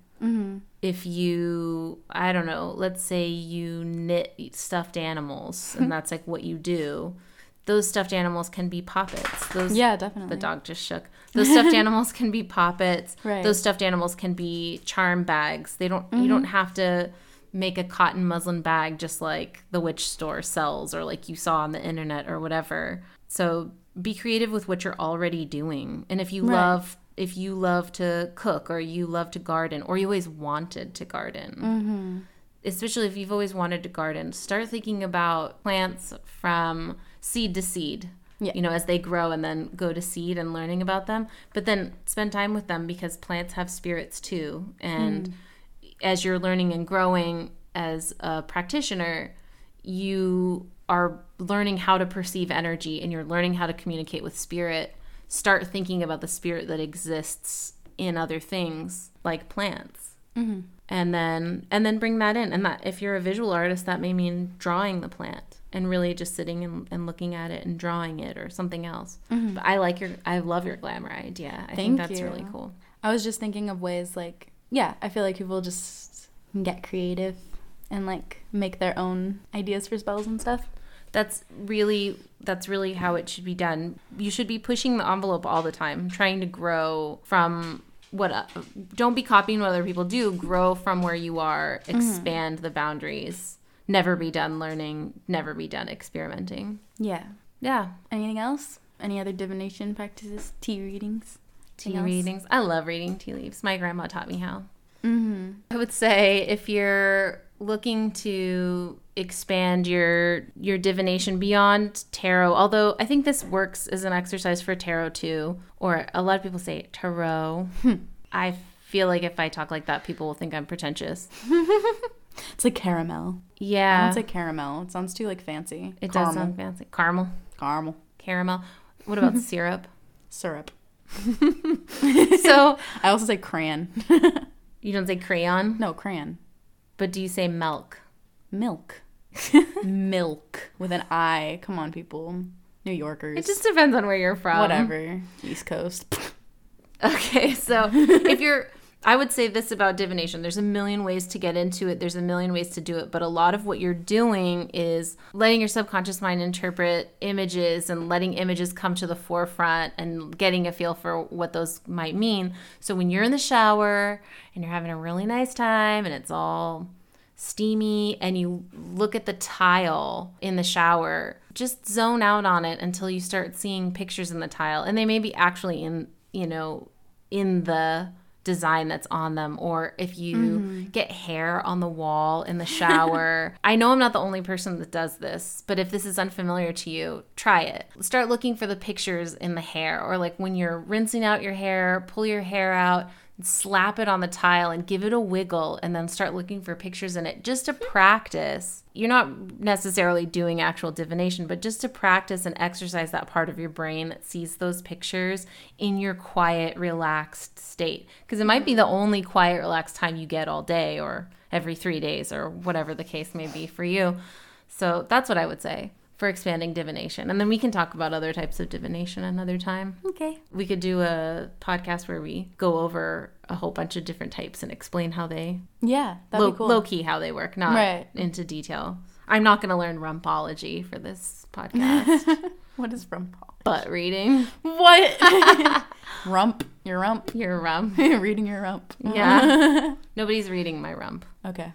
[SPEAKER 2] if you, I don't know, let's say you knit stuffed animals and <laughs> that's like what you do, those stuffed animals can be puppets. Those,
[SPEAKER 3] Yeah, definitely.
[SPEAKER 2] the dog just shook. Those stuffed <laughs> animals can be puppets.
[SPEAKER 3] Right.
[SPEAKER 2] Those stuffed animals can be charm bags. They don't, you don't mm-hmm. have to make a cotton muslin bag just like the witch store sells or like you saw on the internet or whatever. So be creative with what you're already doing. And if you
[SPEAKER 3] Right.
[SPEAKER 2] love if you love to cook or you love to garden or you always wanted to garden.
[SPEAKER 3] Mm-hmm.
[SPEAKER 2] Especially if you've always wanted to garden, start thinking about plants from seed to seed.
[SPEAKER 3] Yeah.
[SPEAKER 2] You know, as they grow and then go to seed and learning about them. But then spend time with them because plants have spirits too. And as you're learning and growing as a practitioner, you are learning how to perceive energy and you're learning how to communicate with spirit. Start thinking about the spirit that exists in other things like plants. Mm-hmm. And then and then bring that in. And that if you're a visual artist, that may mean drawing the plant and really just sitting and, and looking at it and drawing it or something else. Mm-hmm. But I like your I love your glamour idea. I think
[SPEAKER 3] Thank
[SPEAKER 2] that's
[SPEAKER 3] you.
[SPEAKER 2] really cool.
[SPEAKER 3] I was just thinking of ways like, yeah, I feel like people just get creative and like make their own ideas for spells and stuff.
[SPEAKER 2] That's really that's really how it should be done you should be pushing the envelope all the time trying to grow from what uh, don't be copying what other people do grow from where you are expand the boundaries never be done learning never be done experimenting
[SPEAKER 3] Yeah.
[SPEAKER 2] yeah
[SPEAKER 3] Anything else? Any other divination practices? Tea readings?
[SPEAKER 2] tea
[SPEAKER 3] Anything else?
[SPEAKER 2] readings i love reading tea leaves my grandma taught me how
[SPEAKER 3] Mm-hmm.
[SPEAKER 2] I would say if you're looking to expand your your divination beyond tarot, although I think this works as an exercise for tarot too, or a lot of people say tarot. Hmm. I feel like if I talk like that, people will think I'm pretentious. <laughs>
[SPEAKER 3] It's like caramel. I
[SPEAKER 2] Yeah,
[SPEAKER 3] don't say caramel. It sounds too like fancy.
[SPEAKER 2] it
[SPEAKER 3] Caramel.
[SPEAKER 2] does sound fancy. Caramel,
[SPEAKER 3] caramel
[SPEAKER 2] caramel. What about <laughs> syrup?
[SPEAKER 3] syrup. <laughs>
[SPEAKER 2] So
[SPEAKER 3] I also say crayon.
[SPEAKER 2] you don't say crayon,
[SPEAKER 3] no, crayon.
[SPEAKER 2] But do you say milk?
[SPEAKER 3] Milk. <laughs> Milk with an I. Come on, people. New Yorkers.
[SPEAKER 2] It just depends on where you're from.
[SPEAKER 3] whatever. East Coast. <laughs>
[SPEAKER 2] Okay, so <laughs> if you're, I would say this about divination there's a million ways to get into it, there's a million ways to do it, but a lot of what you're doing is letting your subconscious mind interpret images and letting images come to the forefront and getting a feel for what those might mean. So when you're in the shower and you're having a really nice time and it's all steamy and you look at the tile in the shower, just zone out on it until you start seeing pictures in the tile. And they may be actually in, you know, in the design that's on them or if you mm-hmm. get hair on the wall in the shower. <laughs> I know I'm not the only person that does this, but if this is unfamiliar to you, try it. Start looking for the pictures in the hair or like when you're rinsing out your hair, pull your hair out, slap it on the tile and give it a wiggle and then start looking for pictures in it just to practice. You're not necessarily doing actual divination, but just to practice and exercise that part of your brain that sees those pictures in your quiet, relaxed state. Because it might be the only quiet, relaxed time you get all day or every three days or whatever the case may be for you. So that's what I would say. For expanding divination. And then we can talk about other types of divination another time.
[SPEAKER 3] Okay.
[SPEAKER 2] We could do a podcast where we go over a whole bunch of different types and explain how they
[SPEAKER 3] Yeah, that'd
[SPEAKER 2] low,
[SPEAKER 3] be cool.
[SPEAKER 2] low key how they work, not
[SPEAKER 3] Right.
[SPEAKER 2] into detail. I'm not going to learn rumpology for this podcast, <laughs>
[SPEAKER 3] what is rump?
[SPEAKER 2] Butt reading
[SPEAKER 3] What? <laughs> rump. Your rump.
[SPEAKER 2] your rump. <laughs>
[SPEAKER 3] Reading your rump.
[SPEAKER 2] Yeah. Nobody's reading my rump.
[SPEAKER 3] Okay.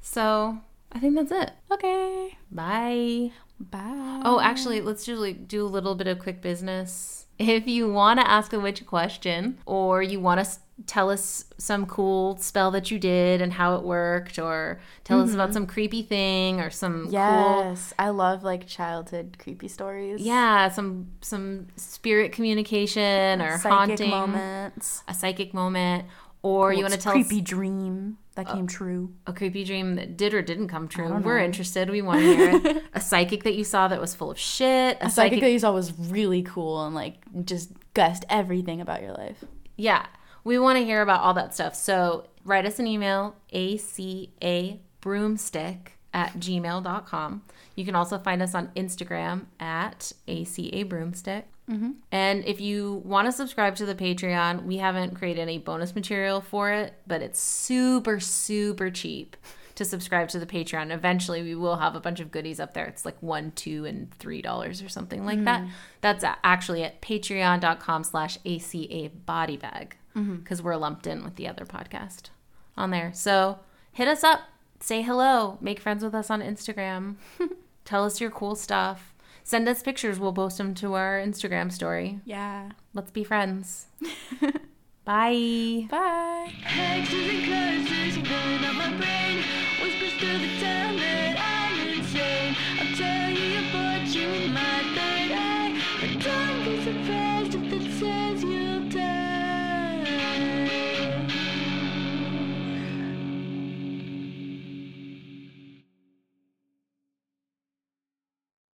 [SPEAKER 2] So I think that's it.
[SPEAKER 3] Okay.
[SPEAKER 2] Bye.
[SPEAKER 3] Bye.
[SPEAKER 2] Oh, actually, let's just like do a little bit of quick business. If you want to ask a witch a question, or you want to s- tell us some cool spell that you did and how it worked, or tell us about mm-hmm. some creepy thing or some cool,
[SPEAKER 3] Yes, I love like childhood creepy stories.
[SPEAKER 2] yeah, some some spirit communication or
[SPEAKER 3] psychic
[SPEAKER 2] haunting,
[SPEAKER 3] moments.
[SPEAKER 2] a psychic moment, or you want to tell
[SPEAKER 3] creepy
[SPEAKER 2] us
[SPEAKER 3] dream that uh, came true.
[SPEAKER 2] a creepy dream that did or didn't come true. We're interested. We want to hear it. <laughs> a psychic that you saw that was full of shit. A,
[SPEAKER 3] A psychic that you saw was really cool and like just guessed everything about your life.
[SPEAKER 2] Yeah, we want to hear about all that stuff. So write us an email, aca broomstick at gmail.com. You can also find us on Instagram at aca broomstick. Mm-hmm. And if you want to subscribe to the Patreon, we haven't created any bonus material for it, but it's super, super cheap to subscribe to the Patreon. Eventually, we will have a bunch of goodies up there. It's like one, two, and three dollars or something like that. Mm. That's actually at patreon.com slash ACA body bag because mm-hmm. we're lumped in with the other podcast on there. So hit us up, say hello, make friends with us on Instagram, <laughs> tell us your cool stuff. Send us pictures. We'll post them to our Instagram story.
[SPEAKER 3] Yeah.
[SPEAKER 2] Let's be friends. <laughs> Bye.
[SPEAKER 3] Bye.